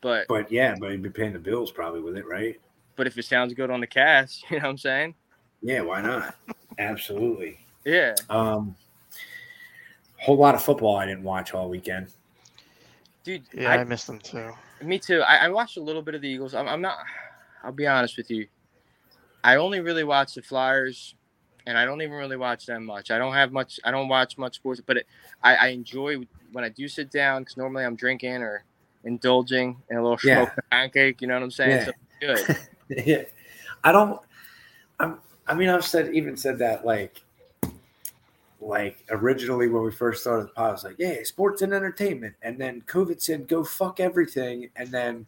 but but yeah, but you'd be paying the bills probably with it, right? but if it sounds good on the cast, you know what I'm saying? Yeah, why not? Absolutely. Yeah. Um, whole lot of football I didn't watch all weekend. Dude, Yeah, I, I, missed them too. me too. I, I watched a little bit of the Eagles. I'm, I'm not. I'll be honest with you. I only really watch the Flyers, and I don't even really watch them much. I don't have much. I don't watch much sports, but it, I, I enjoy when I do sit down because normally I'm drinking or indulging in a little Yeah. smoked pancake. You know what I'm saying? Yeah. So good. yeah, I don't. I'm. I mean, I've said even said that like, like originally when we first started the pod, I was like, yeah, sports and entertainment, and then COVID said go fuck everything, and then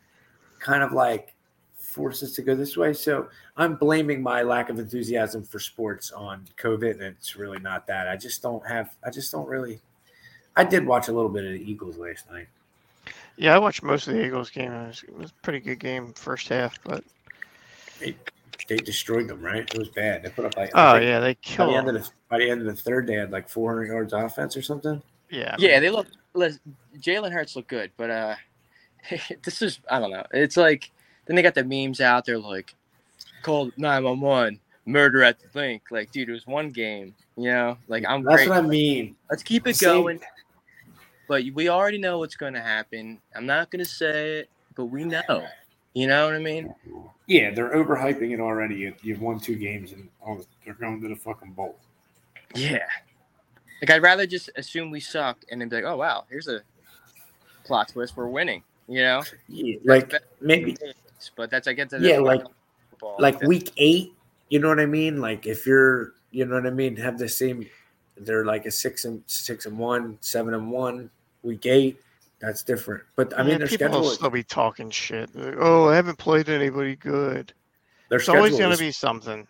kind of like forced us to go this way. So I'm blaming my lack of enthusiasm for sports on COVID, and it's really not that. I just don't have. I just don't really. I did watch a little bit of the Eagles last night. Yeah, I watched most of the Eagles game. It was, it was a pretty good game first half, but they destroyed them, right? It was bad. They put up like oh I yeah, they By the killed. end of the by the end of the third, they had like 400 yards offense or something. Yeah, Yeah, they look. Jalen Hurts look good, but uh, this is I don't know. It's like then they got the memes out there like, called nine one one, murder at the Linc. Like, dude, it was one game. You know, like I'm That's great. what I mean. Let's keep it Same- going. But we already know what's going to happen. I'm not going to say it, but we know. You know what I mean? Yeah, they're overhyping it already. You, you've won two games and oh, they're going to the fucking bowl. Yeah. Like I'd rather just assume we suck and then be like, oh wow, here's a plot twist. We're winning. You know? Yeah, like maybe But that's I get to Yeah, like- like week eight. You know what I mean? Like if you're, you know what I mean, have the same. They're like a six and six and one, seven and one. Week eight, that's different. But I mean, yeah, their people schedule, will still be talking shit. Oh, I haven't played anybody good. There's always going to be something.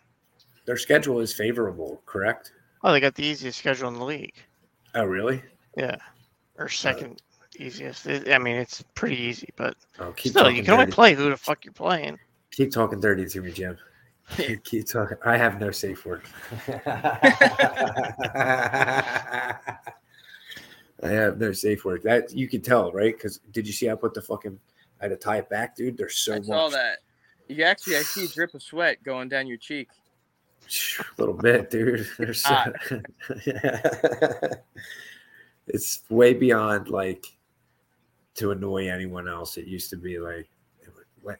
their schedule is favorable. Correct? Oh, they got the easiest schedule in the league. Oh, really? Yeah, or oh. second easiest. I mean, it's pretty easy, but Oh, keep still, you can only play who the fuck you're playing. Keep talking dirty to me, Jim. keep talking. I have no safe word. I have no safe word. That you could tell, right? Because did you see I put the fucking I had to tie it back, dude? There's so I much. saw that. You actually, I see a drip of sweat going down your cheek. A little bit, dude. There's so, ah. it's way beyond like to annoy anyone else. It used to be like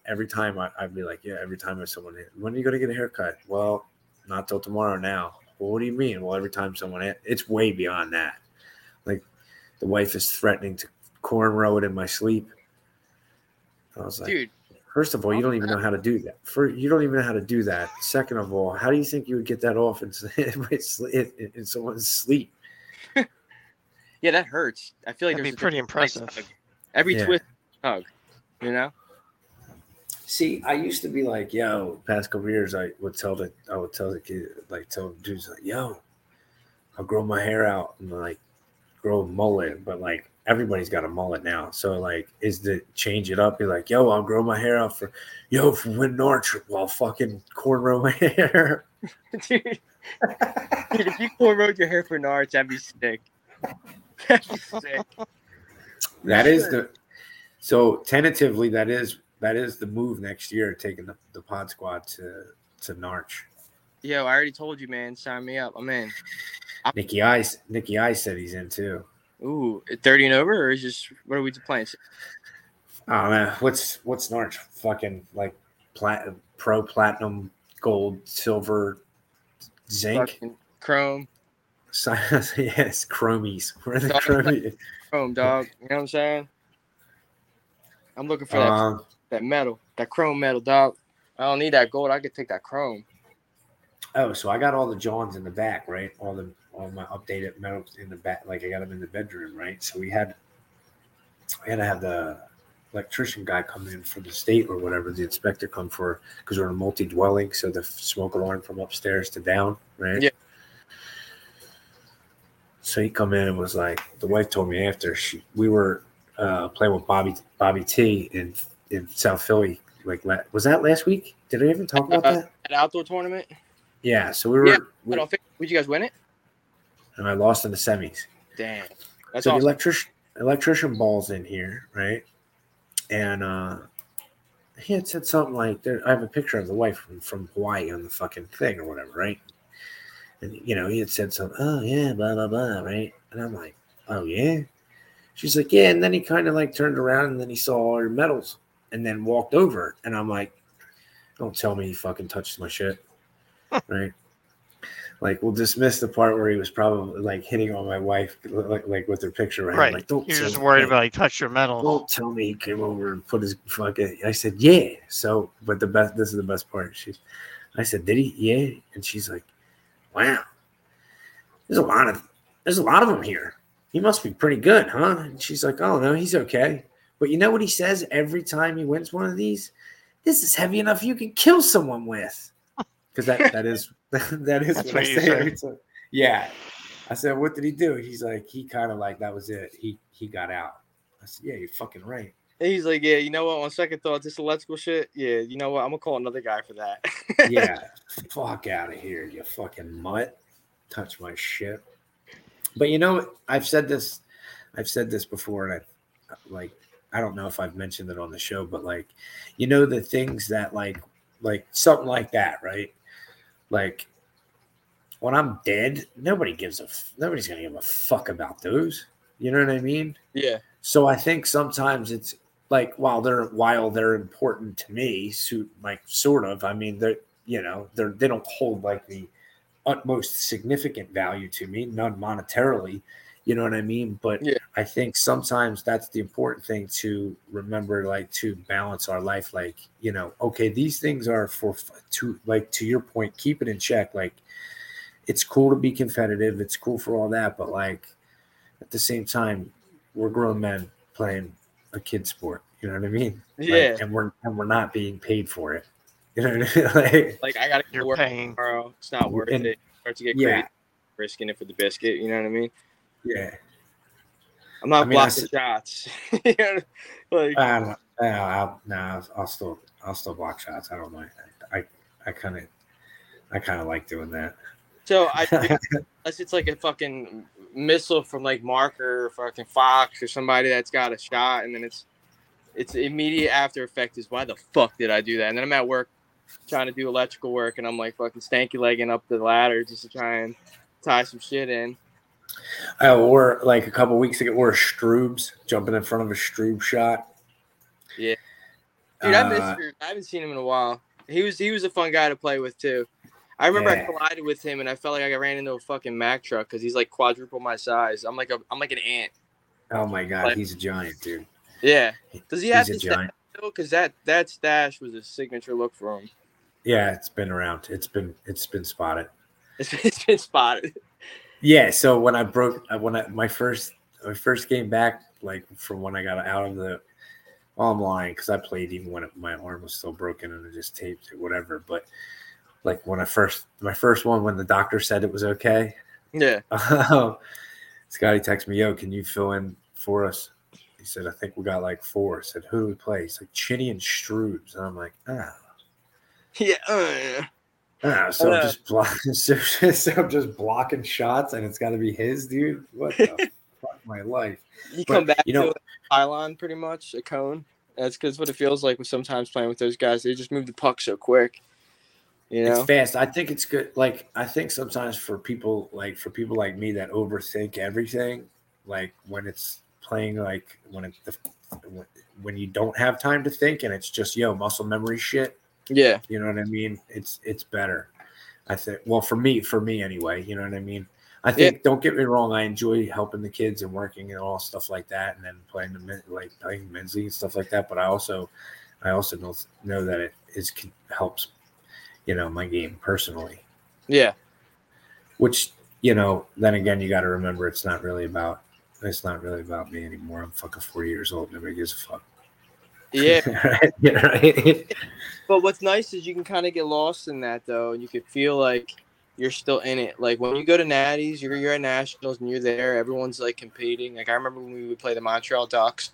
every time I, I'd be like, yeah, every time someone, hit, when are you gonna get a haircut? Well, not till tomorrow now. Well, what do you mean? Well, every time someone, it's way beyond that. Like the wife is threatening to cornrow it in my sleep. I was like, Dude, First of all, you don't even know how to do that. For you don't even know how to do that. Second of all, how do you think you would get that off in, in, in, in someone's sleep? yeah, that hurts. I feel like That'd there's be pretty impressive. hug. Every Yeah. twist hug, you know? See, I used to be like, yo, past couple years, I would tell the, I would tell the kid, like, tell dudes, like, yo, I'll grow my hair out and like grow mullet, but like everybody's got a mullet now. So like, is to change it up? Be like, yo, I'll grow my hair out for, yo, for Win Narch, while fucking cornrow my hair. Dude, dude, if you cornrowed your hair for Narch, that'd be sick. That'd be sick. That is the so tentatively that is that is the move next year, taking the, the pod squad to to Narch. Yo, I already told you, man. Sign me up. I'm in. Nicky Ice Nicky Ice said he's in too. Ooh, 30 and over, or is just what are we playing? Oh man, what's what's Narch? Fucking like plat pro platinum, gold, silver, zinc. Fucking Chrome, yes, chromies. Where are the chromies? Chrome, dog. You know what I'm saying? I'm looking for that, Um, that metal, that chrome metal, dog. I don't need that gold. I could take that chrome. Oh, so I got all the Johns in the back, right? All the all my updated metals in the back, like I got them in the bedroom, right? So we had we had to have the electrician guy come in from the state or whatever, the inspector come for because we're in a multi-dwelling, so the smoke alarm from upstairs to down, right? Yeah. So he come in and was like, the wife told me after she we were uh, playing with Bobby Bobby T in in South Philly. Like, was that last week? Did I even talk about that? An outdoor tournament. Yeah. So we were, Yeah, we- I don't think. Would you guys win it? and I lost in the semis. Damn. That's so awesome. the electrician electrician balls in here, right? And uh he had said something like there I have a picture of the wife from, from Hawaii on the fucking thing or whatever, right? And you know, he had said something, oh yeah, blah blah blah, right? And I'm like, Oh yeah. She's like, Yeah, and then he kind of like turned around and then he saw all her medals and then walked over. And I'm like, Don't tell me he fucking touched my shit. Right. Like we'll dismiss the part where he was probably like hitting on my wife, like, like with her picture right. Right. Like, don't You're just me- worried about like touch your medals. don't tell me he came over and put his fucking. I said, yeah. So, but the best. This is the best part. She's. I said, did he? Yeah. And she's like, wow. There's a lot of. There's a lot of them here. He must be pretty good, huh? And she's like, oh no, he's okay. But you know what he says every time he wins one of these? This is heavy enough you can kill someone with. Because that that is that is what, what I say say. every time. Yeah. I said, what did he do? He's like, he kind of like that was it. He he got out. I said, yeah, you're fucking right. And he's like, yeah, you know what? On second thought, this electrical shit. Yeah, you know what? I'm gonna call another guy for that. yeah, fuck out of here, you fucking mutt. Touch my shit. But you know, I've said this, I've said this before, and I like, I don't know if I've mentioned it on the show, but like, you know, the things that like, like something like that, right? Like, when I'm dead, nobody gives a, f- nobody's gonna give a fuck about those. You know what I mean? yeah, So I think sometimes it's like while they're while they're important to me, suit like sort of. I mean, they're you know they're they don't hold like the utmost significant value to me, none monetarily. You know what I mean? But Yeah. I think sometimes that's the important thing to remember, like to balance our life. Like you know, okay, these things are for to like to your point, keep it in check. Like it's cool to be competitive, it's cool for all that, but like at the same time, we're grown men playing a kid sport. You know what I mean? Like, yeah. and we're and we're not being paid for it. You know what I mean? like, like I gotta You're work paying. tomorrow. It's not worth And- it. Start to get yeah. crazy, risking it for the biscuit. You know what I mean? Yeah. I'm not I mean, blocking shots. Like I don't. I, I'll, nah, I'll still. I'll still block shots. I don't mind. I. I kind of. I kind of like doing that. so, I unless it's like a fucking missile from like Marker or fucking Fox or somebody that's got a shot, and then it's it's immediate after effect is why the fuck did I do that? And then I'm at work trying to do electrical work, and I'm like fucking stanky legging up the ladder just to try and tie some shit in. I wore like a couple weeks ago. Wore Stroobs jumping in front of a Stroob shot. Yeah. Dude, I miss Uh, Drew. I haven't seen him in a while. He was he was a fun guy to play with too. I remember I collided with him and I felt like I ran into a fucking Mack truck because he's like quadruple my size. I'm like a I'm like an ant. Oh my god, Like- he's a giant, dude. Yeah. Does he have He's to giant. Because that that stash was a signature look for him. Yeah, it's been around. It's been it's been spotted. It's been, it's been spotted. Yeah, so when I broke uh, when I my first my first game back, like from when I got out of the well, I'm lying because I played even when it, my arm was still broken and I just taped it, whatever. But like when I first my first one when the doctor said it was okay, Yeah. Scotty texted me, "Yo, can you fill in for us?" He said, "I think we got like four. I said, "Who do we play?" He's like, "Chinny and Stroobs," and I'm like, "Ah." Yeah. uh, Ah, so I'm just blocking, so, so I'm just blocking shots, and it's got to be his dude. What the fuck, my life? you But, come back you know- to a pylon pretty much, a cone. That's because what it feels like with sometimes playing with those guys. They just move the puck so quick. You know? It's fast. I think it's good. Like I think sometimes for people like for people like me that overthink everything, like when it's playing like when it when you don't have time to think and it's just yo muscle memory shit. Yeah. You know what I mean? It's it's better. I think. Well, for me, for me anyway. You know what I mean? I think. Don't get me wrong. I enjoy helping the kids and working and all stuff like that, and then playing the like playing men's league and stuff like that. But I also, I also know know that it is helps, you know, my game personally. Yeah. Which you know, then again, you got to remember it's not really about. It's not really about me anymore. I'm fucking 40 years old. Nobody gives a fuck. Yeah. right? Yeah, right? But what's nice is you can kind of get lost in that though, and you could feel like you're still in it. Like when you go to Natties, you're you're at nationals and you're there. Everyone's like competing. Like I remember when we would play the Montreal Ducks,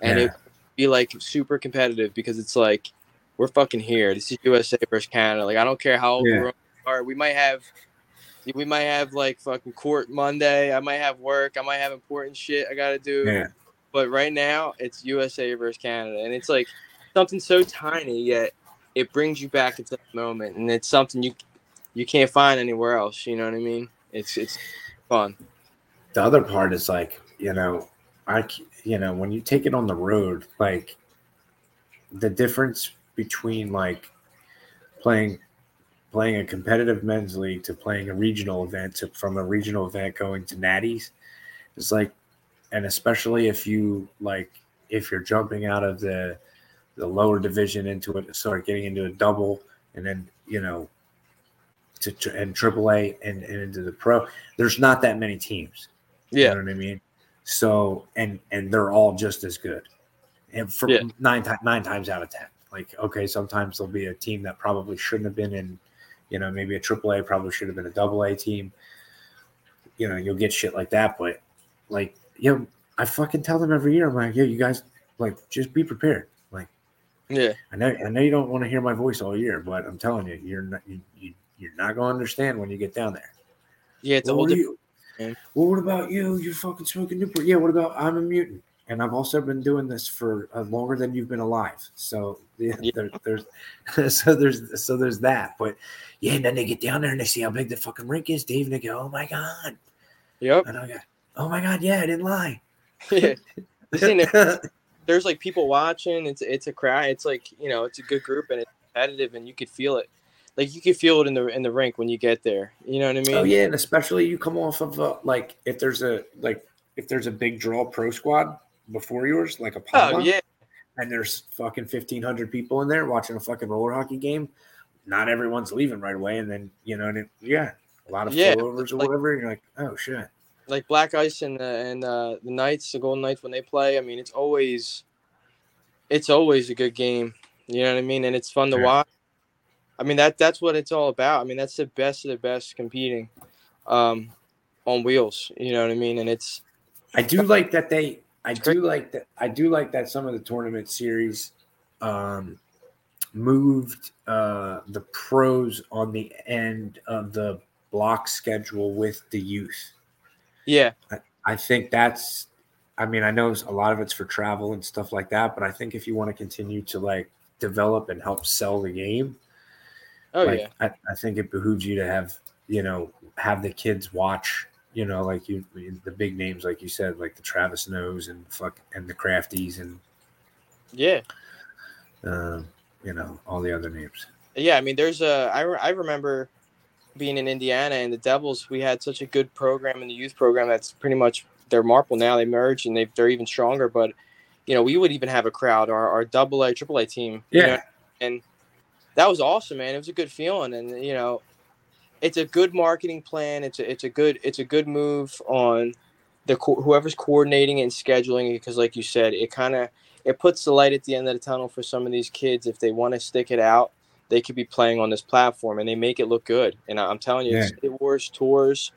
and Yeah. it'd be like super competitive because it's like we're fucking here. This is USA versus Canada. Like I don't care how old Yeah. we are. We might have. We might have like fucking court Monday. I might have work. I might have important shit I gotta do yeah. but right now it's USA versus Canada, and it's like something so tiny yet it brings you back into the moment, and it's something you you can't find anywhere else. You know what I mean? It's it's fun. the other part is like you know I you know when you take it on the road like the difference between like playing playing a competitive men's league to playing a regional event to from a regional event going to natties is like and especially if you like if you're jumping out of the the lower division into it and start getting into a double and then you know to and triple a and, and into the pro there's not that many teams you Yeah, know what I mean? So and and they're all just as good. And for Yeah. nine times nine times out of ten. Like, okay, sometimes there'll be a team that probably shouldn't have been in, you know, maybe a triple A probably should have been a double A team. You know, you'll get shit like that. But like, yo, I fucking tell them every year, I'm like, yo, you guys like just be prepared. Yeah, I know I know you don't want to hear my voice all year, but I'm telling you, you're not you, you you're not gonna understand when you get down there. yeah. It's a Well, whole what, different. you, well, what about you? You're fucking smoking Newport. Yeah, what about I'm a mutant? And I've also been doing this for uh, longer than you've been alive. So yeah, Yeah. there, there's so there's so there's that. But yeah, and then they get down there and they see how big the fucking rink is, Dave, and they go, "Oh my god!" Yep. And I go, "Oh my god, yeah, I didn't lie." Yeah. This ain't a- There's like people watching. It's it's a crowd. It's like you know, it's a good group and it's competitive, and you could feel it. Like you could feel it in the in the rink when you get there. You know what I mean? oh yeah, and especially you come off of uh, like if there's a like if there's a big draw pro squad before yours, like a Oh yeah. and there's fucking 1500 people in there watching a fucking roller hockey game not everyone's leaving right away and then you know and it, yeah a lot of Yeah, overs or whatever and you're like oh shit like Black Ice and uh, and uh, the Knights, the Golden Knights, when they play, I mean, it's always, it's always a good game. You know what I mean? And it's fun to watch. I mean that that's what it's all about. I mean that's the best of the best competing, um, on wheels. You know what I mean? And it's i do like that they i do like that i do like that some of the tournament series um moved uh the pros on the end of the block schedule with the youth Yeah, I think that's. I mean, I know a lot of it's for travel and stuff like that, but I think if you want to continue to like develop and help sell the game, oh like yeah, I, I think it behooves you to have you know have the kids watch you know like you the big names like you said like the Travis Snows and fuck and the Crafties and yeah. um, you know all the other names. Yeah, I mean, there's a. I, re- I remember being in Indiana and the Devils. We had such a good program in the youth program that's pretty much they're Marple now. They merged and they they're even stronger. But you know, we would even have a crowd. Our our double A, triple A team. you Yeah. know, and that was awesome, man. It was a good feeling, and you know, it's a good marketing plan. It's a it's a good it's a good move on the co- whoever's coordinating and scheduling it because, like you said, it kind of it puts the light at the end of the tunnel for some of these kids if they want to stick it out they could be playing on this platform and they make it look good. And I'm telling you, Yeah. State Wars tours.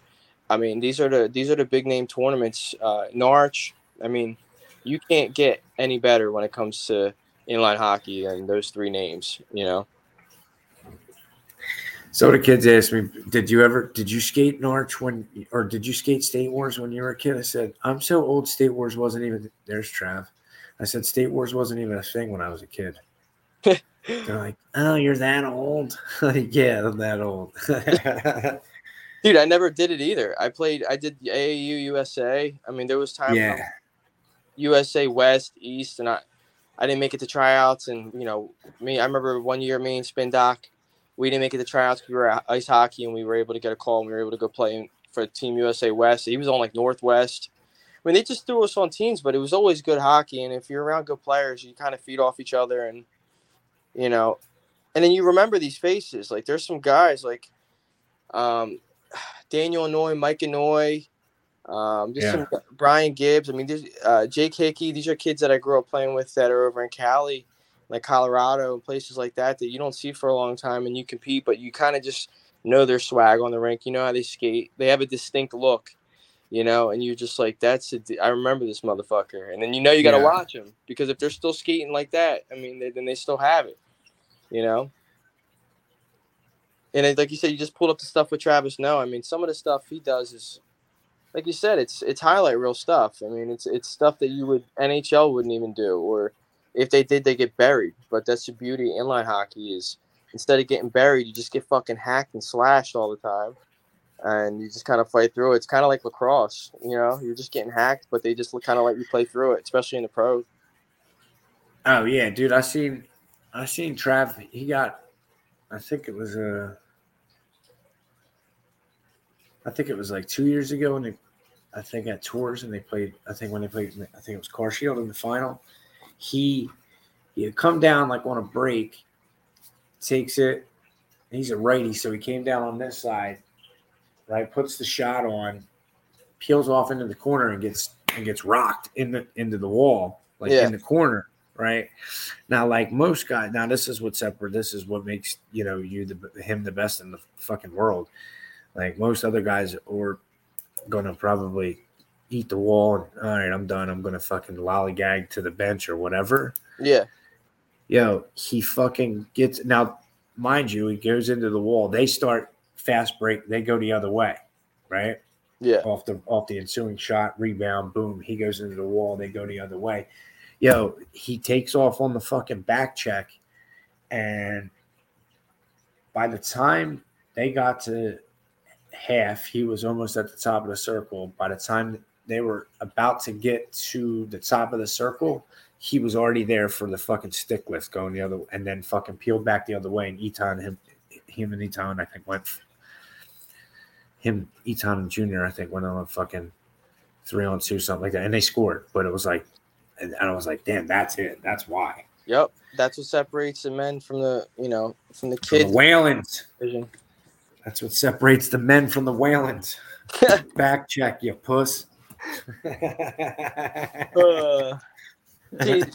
I mean, these are the these are the big name tournaments. Uh, Narch. I mean, you can't get any better when it comes to inline hockey than those three names. You know. So the kids asked me, "Did you ever? Did you skate Norwich when, or did you skate State Wars when you were a kid?" I said, "I'm so old. State Wars wasn't even." There's Trav. I said, "State Wars wasn't even a thing when I was a kid." They're like, "Oh, you're that old?" yeah, I'm that old. Dude, I never did it either. I played. I did AAU USA. I mean, there was when yeah, USA West, East, and I, I didn't make it to tryouts. And you know, me, I remember one year me and Spin Doc, we didn't make it to tryouts. 'cause We were at ice hockey, and we were able to get a call, and we were able to go play for Team USA West. He was on like Northwest. I mean, they just threw us on teams, but it was always good hockey. And if you're around good players, you kind of feed off each other, and you know, and then you remember these faces. Like there's some guys like, um, Daniel Inouye, Mike Inouye, um, just Yeah. some Brian Gibbs. I mean, uh, Jake Hickey. These are kids that I grew up playing with that are over in Cali, like Colorado and places like that that you don't see for a long time, and you compete, but you kind of just know their swag on the rink. You know how they skate. They have a distinct look, you know, and you're just like, that's. I remember this motherfucker, and then you know you got to Yeah. watch them because if they're still skating like that, I mean, they, then they still have it, you know. And it, like you said, you just pulled up the stuff with Travis. No, I mean, some of the stuff he does is, like you said, it's it's highlight real stuff. I mean, it's it's stuff that you would NHL wouldn't even do, or if they did, they get buried. But that's the beauty of inline hockey is instead of getting buried, you just get fucking hacked and slashed all the time, and you just kind of fight through it. It's kind of like lacrosse, you know, you're just getting hacked, but they just kind of let you play through it, especially in the pros. Oh yeah, dude. I seen, I seen Trav. He got, I think it was uh I think it was like two years ago, and they, I think at tours, and they played. I think when they played, I think it was Car Shield in the final. He he had come down like on a break, takes it. He's a righty, so he came down on this side, right? Puts the shot on, peels off into the corner, and gets and gets rocked in the into the wall, like Yeah. in the corner, right? Now, like most guys, now this is what separate. This is what makes you know you the him the best in the fucking world. Like most other guys are gonna probably eat the wall and all right, I'm done. I'm gonna fucking lollygag to the bench or whatever. Yeah, Yo, he fucking gets now, mind you, he goes into the wall. They start fast break, they go the other way, right? yeah, Off the off the ensuing shot, rebound, boom, he goes into the wall, they go the other way. Yo, he takes off on the fucking back check, and by the time they got to half, he was almost at the top of the circle. By the time they were about to get to the top of the circle, he was already there for the fucking stick lift going the other and then fucking peeled back the other way. And Eton, him, him and Eton, I think went him, Eton and Junior, I think went on a fucking three on two, something like that. And they scored, but it was like, and I was like, damn, that's it. That's why. yep. That's what separates the men from the you know from the From the kids Whalens. That's what separates the men from the Whalens. Back check, you puss. Uh,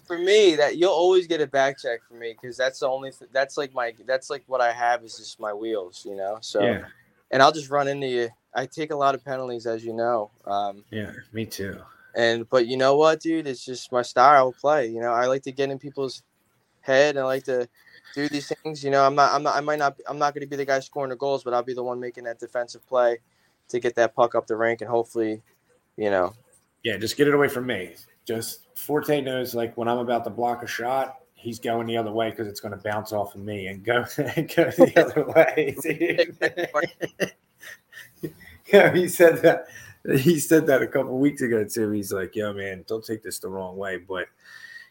for me, that you'll always get a back check for me because that's the only th- that's like my that's like what I have is just my wheels, you know. So yeah, and I'll just run into you. I take a lot of penalties, as you know. Um, yeah, me too. And but you know what, dude? It's just my style of play. You know, I like to get in people's head. and I like to do these things. You know, I'm not. I'm not. I might not. I'm not going to be the guy scoring the goals, but I'll be the one making that defensive play to get that puck up the rink and hopefully you know. Yeah, just get it away from me. Just Forte knows like when I'm about to block a shot, he's going the other way because it's going to bounce off of me and go go the other way. yeah, he said that. He said that a couple weeks ago too. He's like, "Yo, man, don't take this the wrong way, but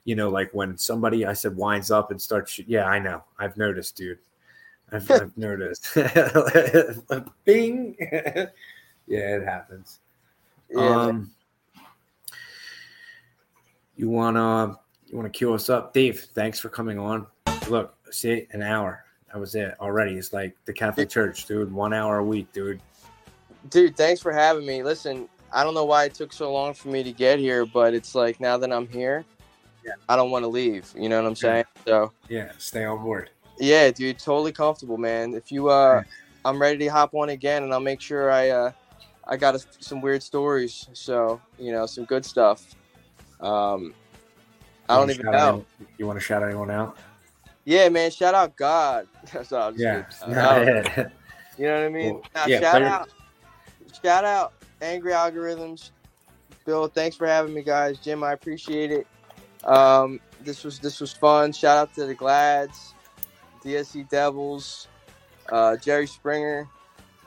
you know, like when somebody I said winds up and starts. Shoot, yeah, I know. I've noticed, dude. I've, I've noticed. Bing. yeah, it happens. Yeah. Um, you wanna you wanna cue us up, Dave? Thanks for coming on. Look, see, an hour. That was it already. It's like the Catholic Church, dude. One hour a week, dude. Dude, thanks for having me. Listen, I don't know why it took so long for me to get here, but it's like now that I'm here, Yeah. I don't want to leave. You know what I'm saying? So Yeah, stay on board. yeah, dude, totally comfortable, man. If you uh, I'm ready to hop on again, and I'll make sure I uh, I got a, some weird stories. So you know, some good stuff. Um, I don't even know. you want to shout anyone out? Yeah, man. Shout out God. That's all. I'm Yeah. kidding. Uh, You know what I mean? Well, Nah, yeah, shout player- out, shout out, Angry Algorithms. Bill, thanks for having me, guys. Jim, I appreciate it. Um, this was this was fun. Shout out to the Glads, DSC Devils, uh, Jerry Springer.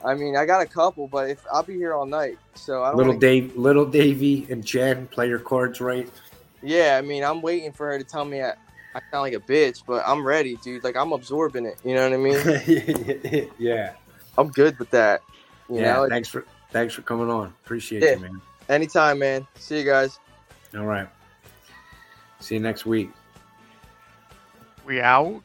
I mean, I got a couple, but if I'll be here all night, so I don't. Little wanna- Dave, little Davy, and Jen play your cards right. yeah, I mean, I'm waiting for her to tell me I, I sound like a bitch, but I'm ready, dude. Like I'm absorbing it. You know what I mean? yeah, I'm good with that. You yeah. know, thanks for thanks for coming on. Appreciate Yeah. you, man. anytime, man. See you guys. All right. See you next week. We out.